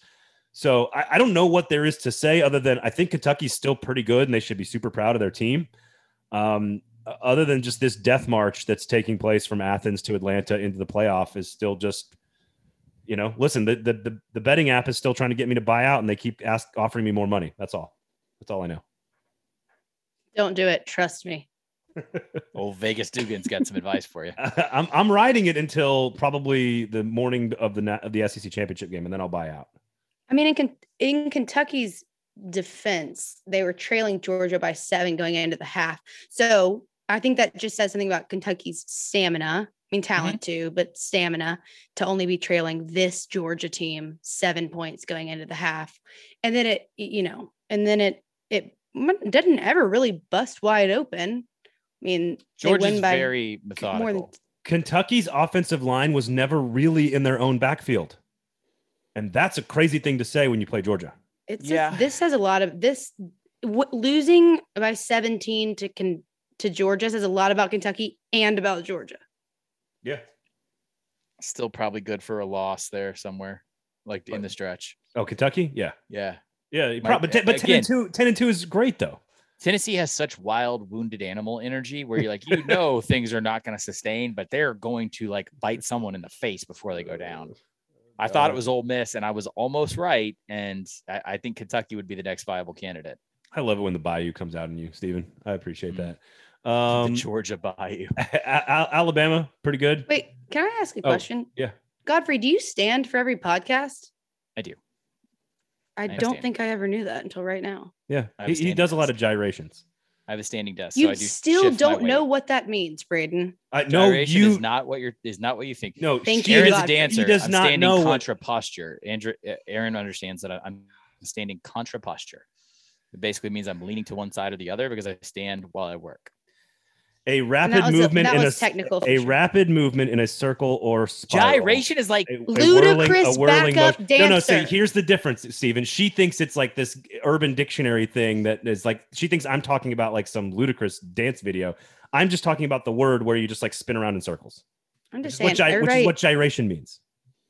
So I, I don't know what there is to say other than I think Kentucky's still pretty good and they should be super proud of their team. Um, other than just this death march that's taking place from Athens to Atlanta into the playoff, is still just, you know, listen, the the the, the betting app is still trying to get me to buy out, and they keep ask offering me more money. That's all. That's all I know. Don't do it. Trust me. Old Vegas Dugan's got some advice for you. I'm I'm riding it until probably the morning of the na- of the SEC championship game, and then I'll buy out. I mean, in in Kentucky's defense, they were trailing Georgia by seven going into the half. So I think that just says something about Kentucky's stamina. I mean, talent mm-hmm. too, but stamina to only be trailing this Georgia team seven points going into the half, and then it, you know, and then it it didn't ever really bust wide open. I mean, they Georgia's win by very methodical. more than Kentucky's offensive line was never really in their own backfield. And that's a crazy thing to say when you play Georgia. It's Yeah. yeah. this has a lot of this w- losing by 17 to can to Georgia says a lot about Kentucky and about Georgia. Yeah. Still probably good for a loss there somewhere, like in the stretch. Oh, Kentucky? Yeah. Yeah. Yeah. you Might- but, ten, but 10 and again- 2, 10 and 2 is great though. Tennessee has such wild wounded animal energy where you're like, you know, things are not going to sustain, but they're going to like bite someone in the face before they go down. I thought it was Ole Miss, and I was almost right. And I, I think Kentucky would be the next viable candidate. I love it when the Bayou comes out in you, Steven. I appreciate Mm. that. Um, the Georgia Bayou. A- A- Alabama, pretty good. Wait, can I ask a Oh, question? yeah. Godfrey, do you stand for every podcast? I do. I, have don't stand. think I ever knew that until right now. Yeah. He, he standing does a lot of gyrations. I have a standing desk. You so I do still don't know what that means, Braden. I no, Gyration you is not what you're is not what you think. no. Thank she you, Aaron's does- a dancer. He does I'm not standing know what- contra posture. Andrew, uh, Aaron understands that I- I'm standing contra posture. It basically means I'm leaning to one side or the other because I stand while I work. A rapid that was, a, movement in a technical. a sure. rapid movement in a circle or spiral. Gyration is like A- a Ludicrous whirling- a whirling backup motion. No, no. See, here's the difference, Steven. She thinks it's like this Urban Dictionary thing that is like she thinks I'm talking about like some ludicrous dance video. I'm just talking about the word where you just like spin around in circles. I'm Which just is, what saying, gy- which everybody, is what gyration means.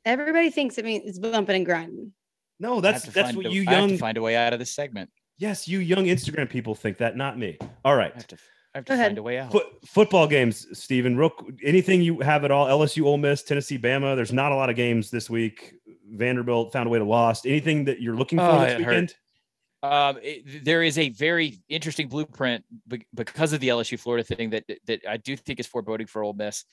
everybody thinks it means it's bumping and grinding. No, that's that's what a- you I have to young find a way out of this segment. yes, you young Instagram people think that, not me. All right. I have to Go to ahead. find a way out. Foot, football games, Steven. Real, anything you have at all? LSU, Ole Miss, Tennessee, Bama. There's not a lot of games this week. Vanderbilt found a way to lost. Anything that you're looking for Oh, this it hurt. weekend? Um, it, there is a very interesting blueprint be- because of the LSU Florida thing that that I do think is foreboding for Ole Miss.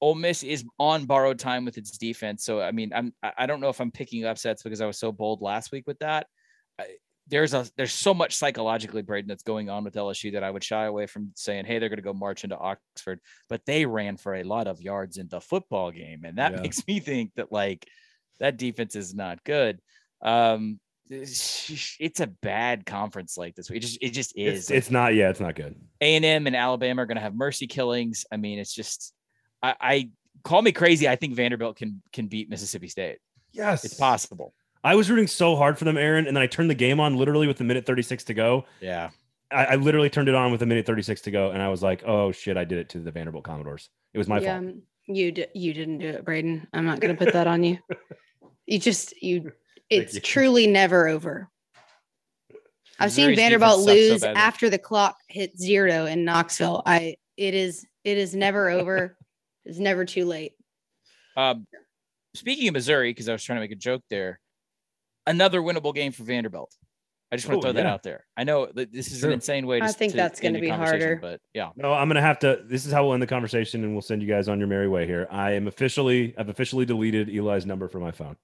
Ole Miss is on borrowed time with its defense, so I mean, I'm I I don't know if I'm picking upsets because I was so bold last week with that. I, there's a there's so much psychologically, Braden, that's going on with LSU that I would shy away from saying, hey, they're going to go march into Oxford, but they ran for a lot of yards in the football game, and that Yeah. makes me think that like that defense is not good. Um, it's a bad conference like this week. It just it just is. It's, it's not. Yeah, it's not good. A and M and Alabama are going to have mercy killings. I mean, it's just I, I call me crazy. I think Vanderbilt can can beat Mississippi State. Yes, It's possible. I was rooting so hard for them, Aaron, and then I turned the game on literally with a minute 36 to go. Yeah. I, I literally turned it on with a minute 36 to go, and I was like, "Oh shit, I did it to the Vanderbilt Commodores. It was my yeah, fault." you di- you didn't do it, Braden. I'm not going to put that on you. You just you. It's you. truly never over. I've seen Vanderbilt sucks so lose after the clock hit zero in Knoxville. I it is it is never over. it's never too late. Um, speaking of Missouri, because I was trying to make a joke there, another winnable game for Vanderbilt. I just want to throw that out there. I know that this is Sure. an insane way to I think to that's gonna be harder. but yeah. No, I'm gonna have to. This is how we'll end the conversation, and we'll send you guys on your merry way here. I am officially, I've officially deleted Eli's number from my phone.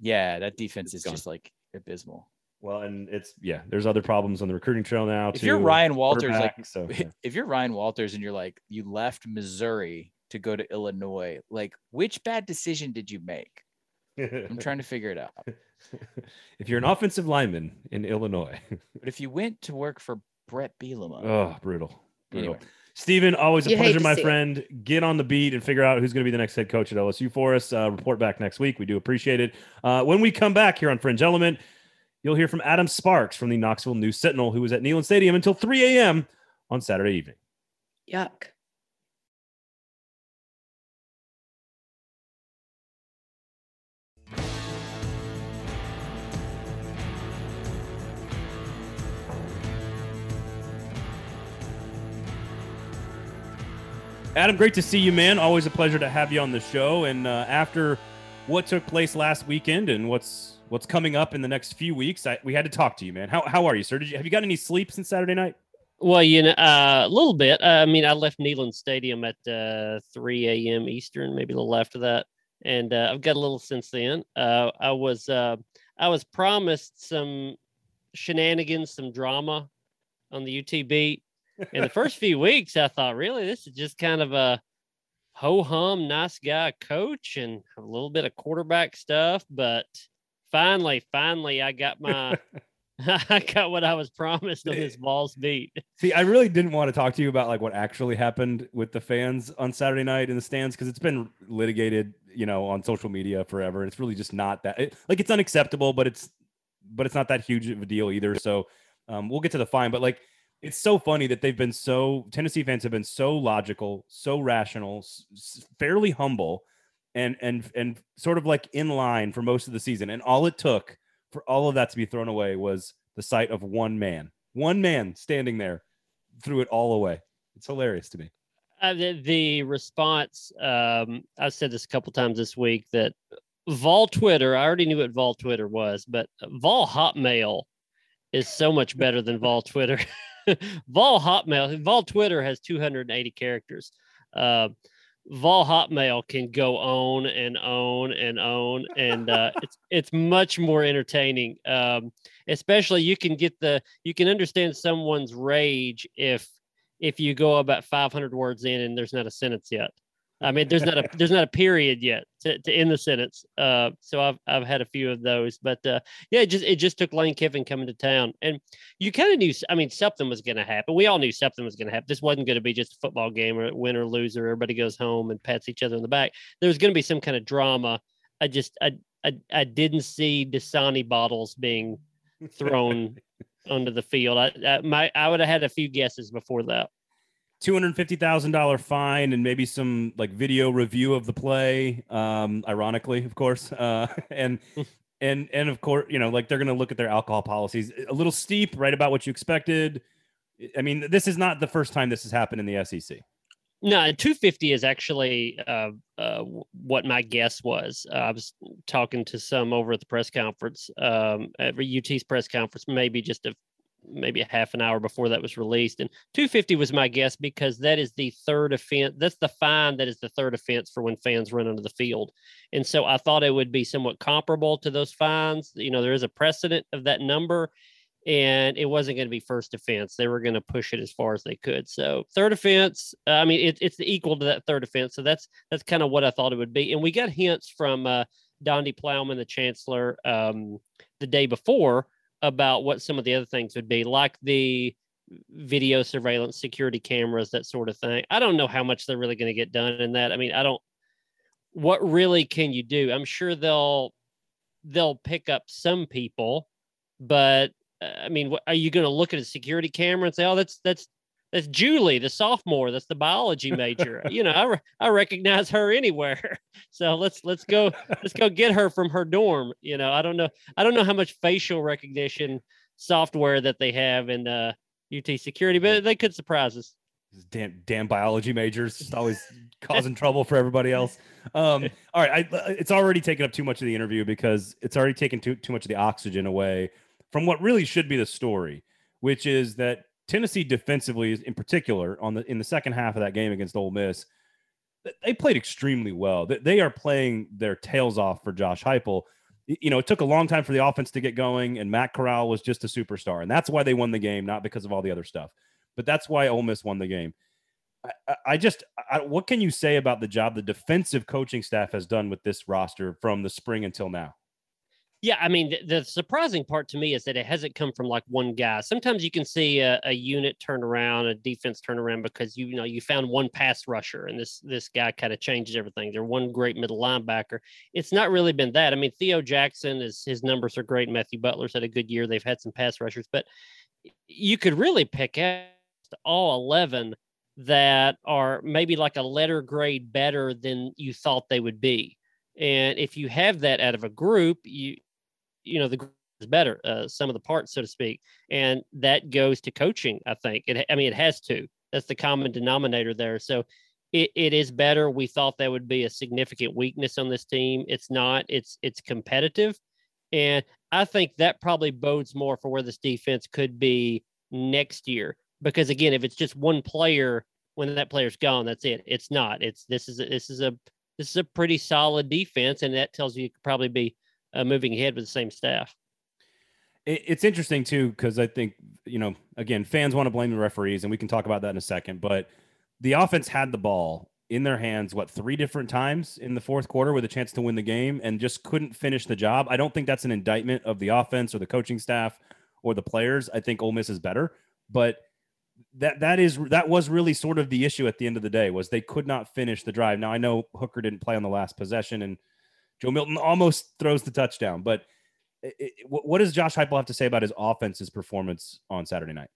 Yeah, that defense is gone. just like abysmal. Well, and it's yeah, there's other problems on the recruiting trail now. If you're too, Ryan Walters, like so yeah. if you're Ryan Walters and you're like you left Missouri to go to Illinois, like which bad decision did you make? I'm trying to figure it out. if you're an offensive lineman in Illinois, But if you went to work for Bret Bielema, oh, brutal, brutal. anyway, Steven, always a You pleasure, my see it. friend. Get on the beat and figure out who's going to be the next head coach at LSU for us. Uh, report back next week. We do appreciate it. Uh, when we come back here on Fringe Element, you'll hear from Adam Sparks from the Knoxville News Sentinel, who was at Neyland Stadium until 3 a.m. on Saturday evening. Yuck. Adam, great to see you, man. Always a pleasure to have you on the show. And uh, after what took place last weekend and what's what's coming up in the next few weeks, I, we had to talk to you, man. How, how are you, sir? Did you have you got any sleep since Saturday night? Well, you know, uh, a little bit. Uh, I mean, I left Neyland Stadium at uh, 3 a.m. Eastern, maybe a little after that, and uh, I've got a little since then. Uh, I was I was promised some shenanigans, some drama on the UT beat. In the first few weeks, I thought, really, this is just kind of a ho hum, nice guy coach and a little bit of quarterback stuff. But finally, finally, I got my I got what I was promised on this balls beat. See, I really didn't want to talk to you about like what actually happened with the fans on Saturday night in the stands because it's been litigated, you know, on social media forever. It's really just not that it, like it's unacceptable, but it's but it's not that huge of a deal either. So um, we'll get to the fine, but like it's so funny that they've been so Tennessee fans have been so logical, so rational, s- fairly humble, and and and sort of like in line for most of the season. And all it took for all of that to be thrown away was the sight of one man, one man standing there, threw it all away. It's hilarious to me. Uh, the, the response, um, I've said this a couple times this week that Vol Twitter, I already knew what Vol Twitter was, but Vol Hotmail is so much better than Vol Twitter. Vol Hotmail, Vol Twitter has 280 characters. Uh, Vol Hotmail can go on and on and on, and uh, it's it's much more entertaining. Um, especially you can get the you can understand someone's rage if if you go about 500 words in and there's not a sentence yet. I mean, there's not a there's not a period yet to, to end the sentence. Uh, so I've I've had a few of those, but uh, yeah, it just it just took Lane Kiffin coming to town, and you kind of knew. I mean, something was going to happen. We all knew something was going to happen. This wasn't going to be just a football game or win or lose or everybody goes home and pats each other in the back. There was going to be some kind of drama. I just I I, I didn't see Dasani bottles being thrown onto the field. I, I my I would have had a few guesses before that two hundred fifty thousand dollar fine and maybe some like video review of the play. Um, ironically, of course, uh, and and and of course, you know, like they're gonna look at their alcohol policies. A little steep, right about what you expected. I mean, this is not the first time this has happened in the SEC. No, 250 is actually uh, uh, what my guess was. Uh, I was talking to some over at the press conference, um, at UT's press conference, maybe just a maybe a half an hour before that was released. And 250 was my guess because that is the third offense. That's the fine that is the third offense for when fans run onto the field. And so I thought it would be somewhat comparable to those fines. You know, there is a precedent of that number. And it wasn't going to be first offense. They were going to push it as far as they could. So third offense, I mean, it, it's equal to that third offense. So that's that's kind of what I thought it would be. And we got hints from uh, Donde Plowman, the chancellor, um, the day before about what some of the other things would be, like the video surveillance, security cameras, that sort of thing. I don't know how much they're really going to get done in that. I mean, I don't. What really can you do? I'm sure they'll they'll pick up some people, but uh, I mean, are you going to look at a security camera and say, "Oh, that's that's that's Julie, the sophomore. That's the biology major. you know, I, re- I recognize her anywhere. So let's let's go let's go get her from her dorm. You know, I don't know I don't know how much facial recognition software that they have in uh, UT security, but they could surprise us. Damn, damn biology majors, just always causing trouble for everybody else. Um, all right, I, it's already taken up too much of the interview because it's already taken too too much of the oxygen away from what really should be the story, which is that Tennessee defensively, in particular, on the in the second half of that game against Ole Miss, they played extremely well. They are playing their tails off for Josh Heupel. You know, it took a long time for the offense to get going, and Matt Corral was just a superstar, and that's why they won the game, not because of all the other stuff, but that's why Ole Miss won the game. I, I just, I, what can you say about the job the defensive coaching staff has done with this roster from the spring until now? Yeah, I mean, the, the, surprising part to me is that it hasn't come from like one guy. Sometimes you can see a, a, unit turn around, a defense turn around because you, you know you found one pass rusher and this this guy kind of changes everything. They're one great middle linebacker. It's not really been that. I mean, Theo Jackson is his numbers are great. Matthew Butler's had a good year. They've had some pass rushers, but you could really pick out all eleven that are maybe like a letter grade better than you thought they would be. And if you have that out of a group, you you know the better, uh, some of the parts, so to speak, and that goes to coaching. I think it. I mean, it has to. That's the common denominator there. So it, it is better. We thought that would be a significant weakness on this team. It's not. It's it's competitive, and I think that probably bodes more for where this defense could be next year. Because again, if it's just one player, when that player's gone, that's it. It's not. It's this is a, this is a this is a pretty solid defense, and that tells you you could probably be uh, moving ahead with the same staff. It's interesting too because I think you know again fans want to blame the referees, and we can talk about that in a second. But the offense had the ball in their hands what three different times in the fourth quarter with a chance to win the game and just couldn't finish the job. I don't think that's an indictment of the offense or the coaching staff or the players. I think Ole Miss is better, but that that is that was really sort of the issue at the end of the day was they could not finish the drive. Now I know Hooker didn't play on the last possession and Joe Milton almost throws the touchdown, but it, it, what does Josh Heupel have to say about his offense's performance on Saturday night?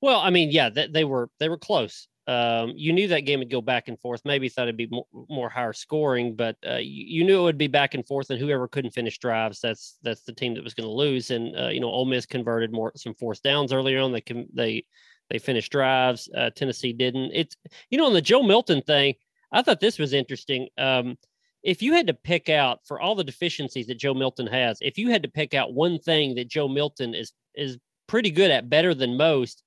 Well, I mean, yeah, they, they were they were close. Um, you knew that game would go back and forth. Maybe thought it'd be more, more higher scoring, but uh, you, you, knew it would be back and forth. And whoever couldn't finish drives, that's that's the team that was going to lose. And uh, you know, Ole Miss converted more some fourth downs earlier on. They can they they finished drives. Uh, Tennessee didn't. It's you know on the Joe Milton thing. I thought this was interesting. Um, if you had to pick out for all the deficiencies that Joe Milton has, if you had to pick out one thing that Joe Milton is is pretty good at, better than most,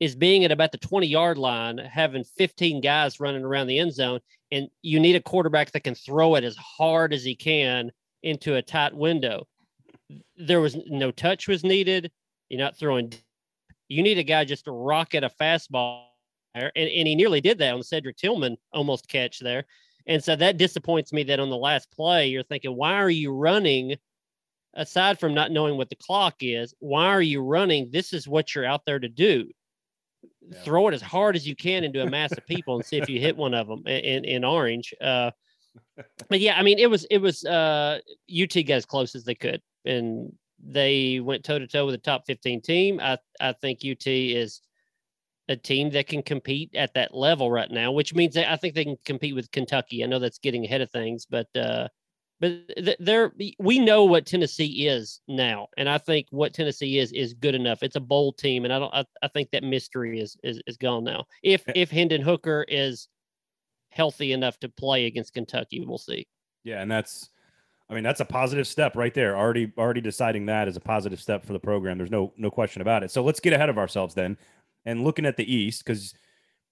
is being at about the 20 yard line, having 15 guys running around the end zone, and you need a quarterback that can throw it as hard as he can into a tight window. There was no touch was needed. You're not throwing. You need a guy just to rocket a fastball, and, and he nearly did that on Cedric Tillman almost catch there. And so that disappoints me that on the last play, you're thinking, why are you running? Aside from not knowing what the clock is, why are you running? This is what you're out there to do yeah. throw it as hard as you can into a mass of people and see if you hit one of them in in orange. Uh, but yeah, I mean, it was it was uh, UT got as close as they could, and they went toe to toe with a top fifteen team. I I think UT is a team that can compete at that level right now, which means that I think they can compete with Kentucky. I know that's getting ahead of things, but uh, but there we know what Tennessee is now, and I think what Tennessee is is good enough. It's a bowl team, and I don't. I, I think that mystery is, is is gone now. If if Hendon Hooker is healthy enough to play against Kentucky, we'll see. Yeah, and that's, I mean, that's a positive step right there. Already already deciding that is a positive step for the program. There's no no question about it. So let's get ahead of ourselves then, and looking at the East because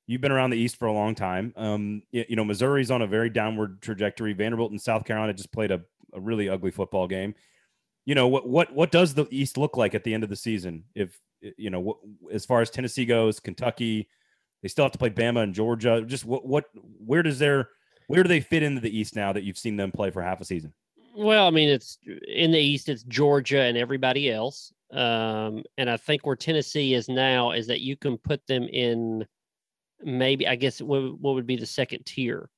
you've been around the East for a long time. Um, you, you, know, Missouri's on a very downward trajectory. Vanderbilt and South Carolina just played a, a really ugly football game. You know, what what what does the East look like at the end of the season? If you know, what, as far as Tennessee goes, Kentucky, they still have to play Bama and Georgia. Just what what where does their where do they fit into the East now that you've seen them play for half a season? Well, I mean, it's in the East, it's Georgia and everybody else. Um, and I think where Tennessee is now is that you can put them in maybe I guess what, what would be the second tier,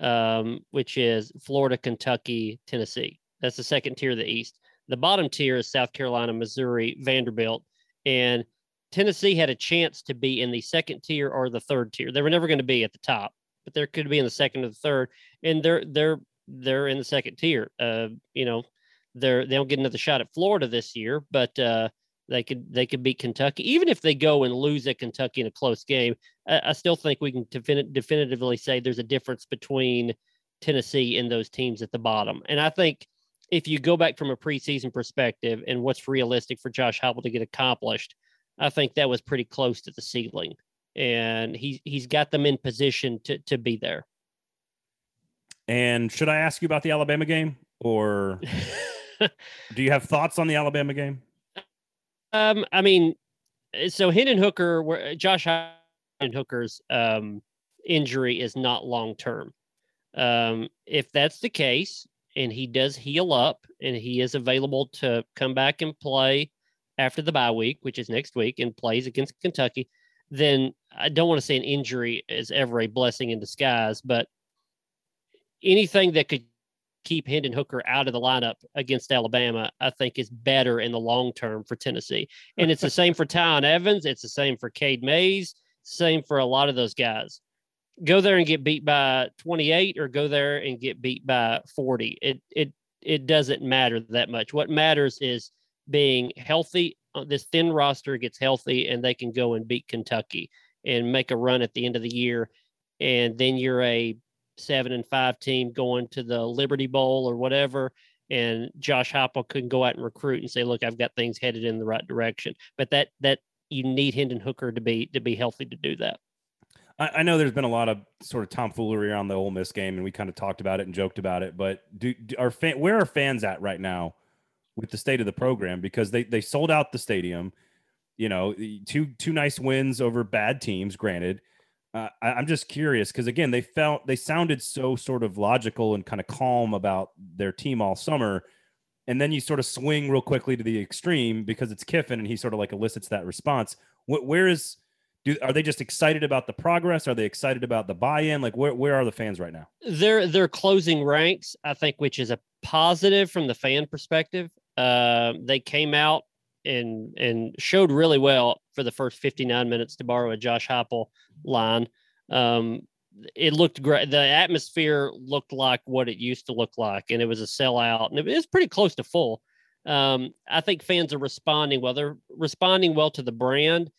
um, which is Florida, Kentucky, Tennessee. That's the second tier of the East. The bottom tier is South Carolina, Missouri, Vanderbilt, and Tennessee had a chance to be in the second tier or the third tier. They were never going to be at the top, but there could be in the second or the third, and they're they're they're in the second tier. Uh, you know, they're they don't get another shot at Florida this year, but uh, they could they could beat Kentucky, even if they go and lose at Kentucky in a close game. I, I still think we can defin- definitively say there's a difference between Tennessee and those teams at the bottom. And I think if you go back from a preseason perspective and what's realistic for Josh Heupel to get accomplished, I think that was pretty close to the ceiling, and he he's got them in position to to be there. And should I ask you about the Alabama game, or do you have thoughts on the Alabama game? Um, I mean, so Hendon Hooker, Josh Hendon Hooker's um, injury is not long term. Um, if that's the case, and he does heal up, and he is available to come back and play after the bye week, which is next week, and plays against Kentucky, then I don't want to say an injury is ever a blessing in disguise, but anything that could keep Hendon Hooker out of the lineup against Alabama, I think is better in the long term for Tennessee. And it's the same for Tiyon Evans. It's the same for Cade Mays. Same for a lot of those guys. Go there and get beat by 28 or go there and get beat by 40. It it it doesn't matter that much. What matters is being healthy. Uh, this thin roster gets healthy and they can go and beat Kentucky and make a run at the end of the year and then you're a seven and five team going to the Liberty Bowl or whatever, and Josh Heupel can go out and recruit and say, "Look, I've got things headed in the right direction." But that that you need Hendon Hooker to be to be healthy to do that. I, I know there's been a lot of sort of tomfoolery around the Ole Miss game, and we kind of talked about it and joked about it. But do, do are fan, where are fans at right now with the state of the program? Because they they sold out the stadium. You know, two two nice wins over bad teams. Granted, uh, I, I'm just curious because again, they felt they sounded so sort of logical and kind of calm about their team all summer, and then you sort of swing real quickly to the extreme because it's Kiffin and he sort of like elicits that response. Wh- where is do are they just excited about the progress? Are they excited about the buy-in? Like where where are the fans right now? They're they're closing ranks, I think, which is a positive from the fan perspective. Uh, they came out and and showed really well for the first 59 minutes to borrow a Josh Heupel line. Um, it looked great. The atmosphere looked like what it used to look like, and it was a sellout, and it was pretty close to full. Um, I think fans are responding well. They're responding well to the brand.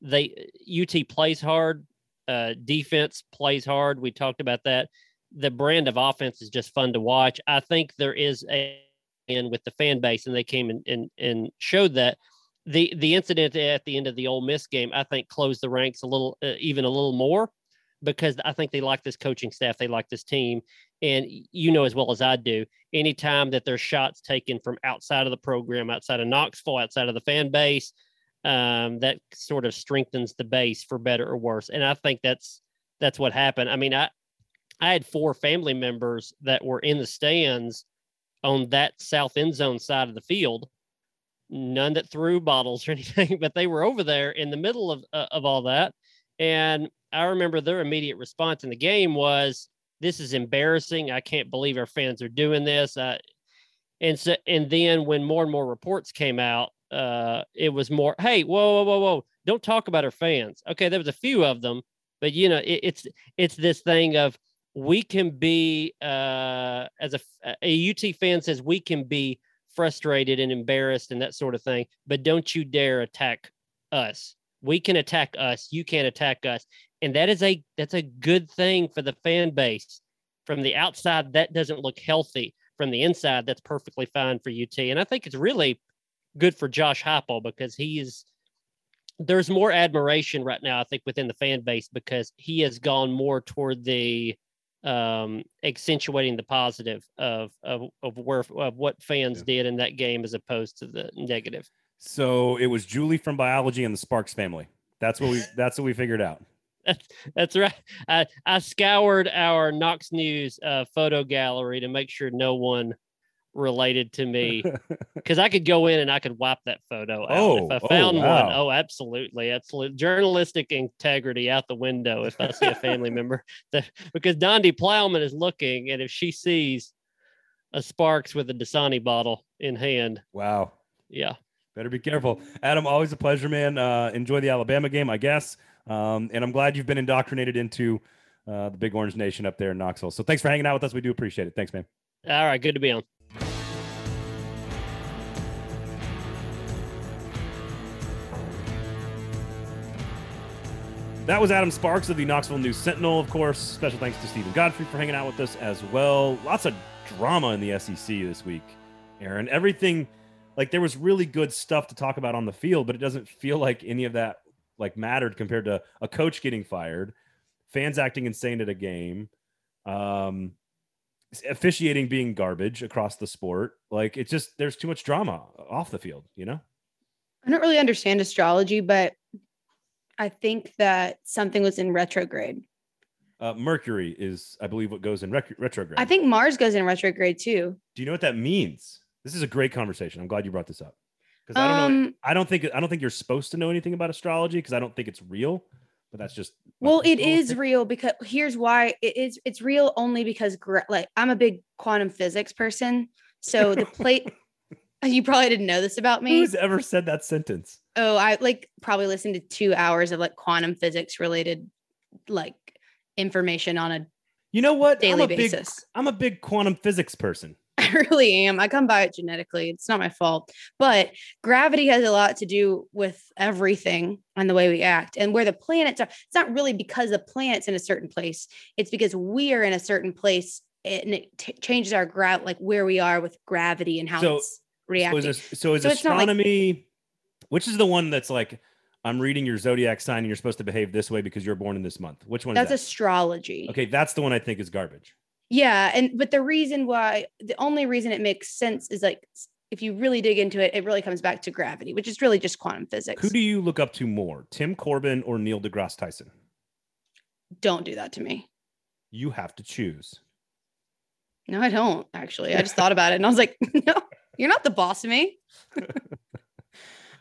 They UT plays hard. Uh, defense plays hard. We talked about that. The brand of offense is just fun to watch. I think there is a in with the fan base, and they came and and, and showed that. The the incident at the end of the Ole Miss game, I think, closed the ranks a little, uh, even a little more, because I think they like this coaching staff, they like this team, and you know as well as I do, anytime that there's shots taken from outside of the program, outside of Knoxville, outside of the fan base, um, that sort of strengthens the base for better or worse. And I think that's that's what happened. I mean, I I had four family members that were in the stands on that south end zone side of the field. None that threw bottles or anything, but they were over there in the middle of uh, of all that. And I remember their immediate response in the game was, "This is embarrassing. I can't believe our fans are doing this." Uh, and so, and then when more and more reports came out, uh, it was more, "Hey, whoa, whoa, whoa, whoa! Don't talk about our fans." Okay, there was a few of them, but you know, it, it's it's this thing of we can be uh, as a, a UT fan says we can be frustrated and embarrassed and that sort of thing, but don't you dare attack us. We can attack us. You can't attack us, and that is a that's a good thing for the fan base. From the outside, that doesn't look healthy. From the inside, that's perfectly fine for UT, and I think it's really good for Josh Heupel because he is there's more admiration right now, I think, within the fan base because he has gone more toward the um, accentuating the positive of of of where of what fans yeah. did in that game as opposed to the negative. So it was Julie from biology and the Sparks family. That's what we that's what we figured out. That's, that's right. I, I scoured our Knox News uh, photo gallery to make sure no one related to me because I could go in and I could wipe that photo out oh, if I found oh, wow. one. Oh, absolutely, absolutely. Journalistic integrity out the window if I see a family member that because Donde Plowman is looking, and if she sees a Sparks with a Dasani bottle in hand, wow, yeah, better be careful. Adam, always a pleasure, man. Uh, enjoy the Alabama game, I guess, um, and I'm glad you've been indoctrinated into uh, the Big Orange Nation up there in Knoxville. So thanks for hanging out with us. We do appreciate it. Thanks, man. All right, good to be on. That was Adam Sparks of the Knoxville News Sentinel, of course. Special thanks to Steven Godfrey for hanging out with us as well. Lots of drama in the SEC this week, Aaron. Everything, like there was really good stuff to talk about on the field, but it doesn't feel like any of that like mattered compared to a coach getting fired, fans acting insane at a game, um, officiating being garbage across the sport. Like it's just there's too much drama off the field, you know. I don't really understand astrology, but I think that something was in retrograde. Uh, Mercury is, I believe, what goes in rec- retrograde. I think Mars goes in retrograde too. Do you know what that means? This is a great conversation. I'm glad you brought this up because I don't um, know. I don't think I don't think you're supposed to know anything about astrology because I don't think it's real. But that's just well, it is real because here's why it is. It's real only because like I'm a big quantum physics person. So the plate. you probably didn't know this about me. Who's ever said that sentence? Oh, I like probably listened to two hours of like quantum physics related like information on a you know what daily I'm a basis. Big, I'm a big quantum physics person. I really am. I come by it genetically. It's not my fault. But gravity has a lot to do with everything and the way we act and where the planets are. It's not really because the planet's in a certain place. It's because we are in a certain place and it t- changes our gra like where we are with gravity and how So- it's So is, so is So not like- astronomy, which is the one that's like, I'm reading your zodiac sign and you're supposed to behave this way because you're born in this month. Which one That's that? astrology. okay, that's the one I think is garbage. Yeah, and but the reason why the only reason it makes sense is like if you really dig into it, it really comes back to gravity, which is really just quantum physics. Who do you look up to more, Tim Corbin or Neil deGrasse Tyson? Don't do that to me. You have to choose. No, I don't actually. I just thought about it and I was like, no, you're not the boss of me.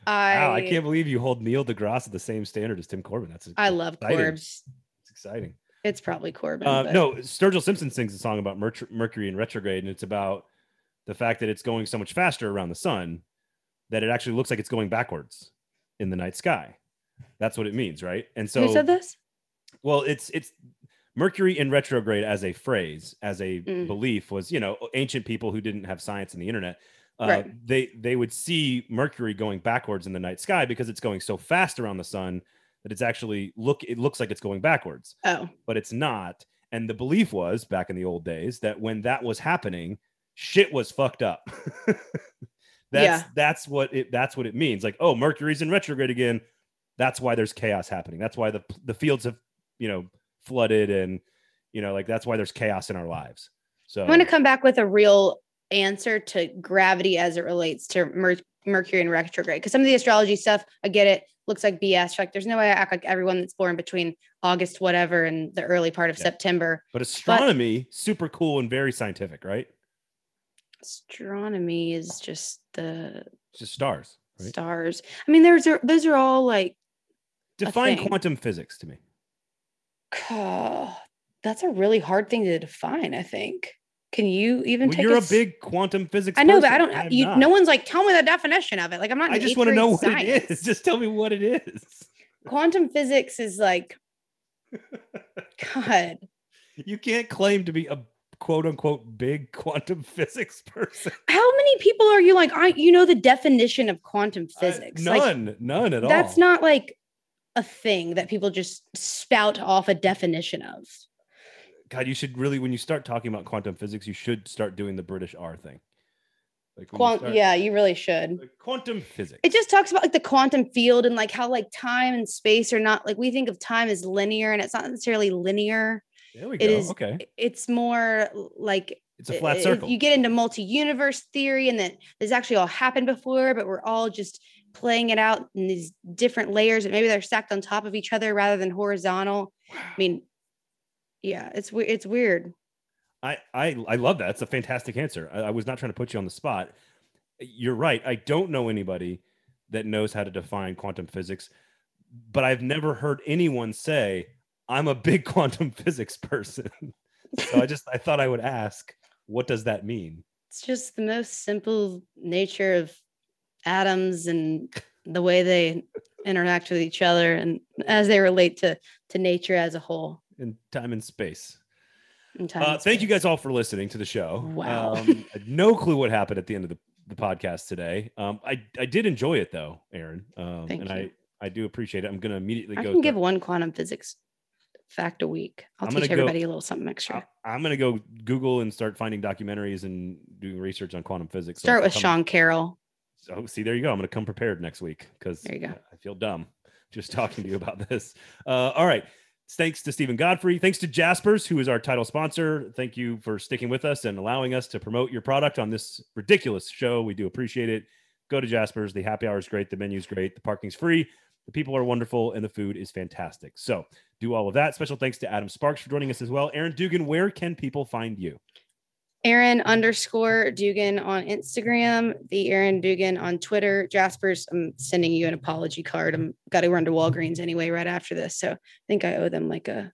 I wow, I can't believe you hold Neil deGrasse at the same standard as Tim Corbin. That's I love exciting. Corbs. It's exciting. It's probably Corbin. Uh, but- no, Sturgill Simpson sings a song about Merc- Mercury in retrograde, and it's about the fact that it's going so much faster around the sun that it actually looks like it's going backwards in the night sky. That's what it means, right? And so, Who said this? well, it's it's Mercury in retrograde as a phrase, as a Mm. belief was, you know, ancient people who didn't have science and the internet. Uh, Right. They they would see Mercury going backwards in the night sky because it's going so fast around the sun that it's actually look it looks like it's going backwards Oh, but it's not. And the belief was back in the old days that when that was happening, shit was fucked up. that's Yeah. that's what it that's what it means. Like, oh, Mercury's in retrograde again. That's why there's chaos happening. That's why the the fields have, you know, flooded and you know, like that's why there's chaos in our lives. So I'm going to come back with a real answer to gravity as it relates to Mer- Mercury and retrograde. Because some of the astrology stuff, I get it, looks like BS. Like, there's no way I act like everyone that's born between August, whatever, and the early part of Yeah. September. but astronomy, super cool and very scientific, right? Astronomy is just the It's just stars, right? stars. I mean, there's a, those are all like, Define quantum physics to me. that's a really hard thing to define. I think. Can you even Well, take? you're a big quantum physics. I know, but I don't. am you, no one's like, tell me the definition of it. Like, I'm not. I just want to know what science. it is. Just tell me what it is. Quantum physics is like, God, You can't claim to be a quote unquote big quantum physics person. how many people are you like? I, you know, the definition of quantum Uh, physics. Like, none, none at all. that's not like a thing that people just spout off a definition of. God, you should really, when you start talking about quantum physics, you should start doing the British R thing. Like you Quant, start- yeah, you really should. like quantum physics. It just talks about like the quantum field and like how like time and space are not like we think of time as linear and it's not necessarily linear. there we go. it is- okay, It's more like it's a flat circle. You get into multi-universe theory, and that this actually all happened before, but we're all just playing it out in these different layers, and maybe they're stacked on top of each other rather than horizontal. I mean, yeah, it's it's weird. I, I I love that. It's a fantastic answer. I, I was not trying to put you on the spot. You're right. I don't know anybody that knows how to define quantum physics, but I've never heard anyone say, I'm a big quantum physics person. so I just I thought I would ask, what does that mean? It's just the most simple nature of atoms and the way they interact with each other and as they relate to to nature as a whole. In time and space. in time Uh, and thank you guys all for listening to the show. Wow. Um, I no clue what happened at the end of the, the podcast today. Um, I, I did enjoy it though, Aaron. Um, Thank and you. I, I do appreciate it. I'm going to immediately I go. can give one quantum physics fact a week. I'll teach go- everybody a little something extra. I, am going to go Google and start finding documentaries and doing research on quantum physics. Start I'll with Sean Carroll. Oh, see, there you go. I'm going to come prepared next week because go. I feel dumb just talking to you about this. Uh, all right. Thanks to Steven Godfrey. Thanks to Jaspers, who is our title sponsor. Thank you for sticking with us and allowing us to promote your product on this ridiculous show. We do appreciate it. Go to Jaspers. The happy hour is great. The menu is great. The parking's free. The people are wonderful and the food is fantastic. So do all of that. Special thanks to Adam Sparks for joining us as well. Aaron Dugan, where can people find you? Aaron underscore Dugan on Instagram, the Aaron Dugan on Twitter. Jaspers, I'm sending you an apology card. I'm got to run to Walgreens anyway right after this. So I think I owe them like a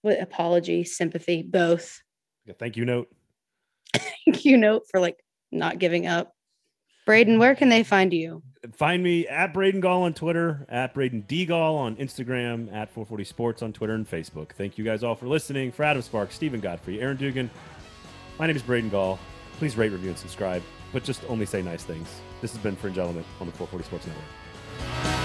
what apology, sympathy, both. A thank you note. Thank you note for like not giving up. Braden, where can they find you? Find me at Braden Gall on Twitter, at Braden D Gall on Instagram, at 440 Sports on Twitter and Facebook. Thank you guys all for listening. For Adam Sparks, Steven Godfrey, Aaron Dugan, my name is Braden Gall. Please rate, review, and subscribe, but just only say nice things. This has been Fringe Element on the 440 Sports Network.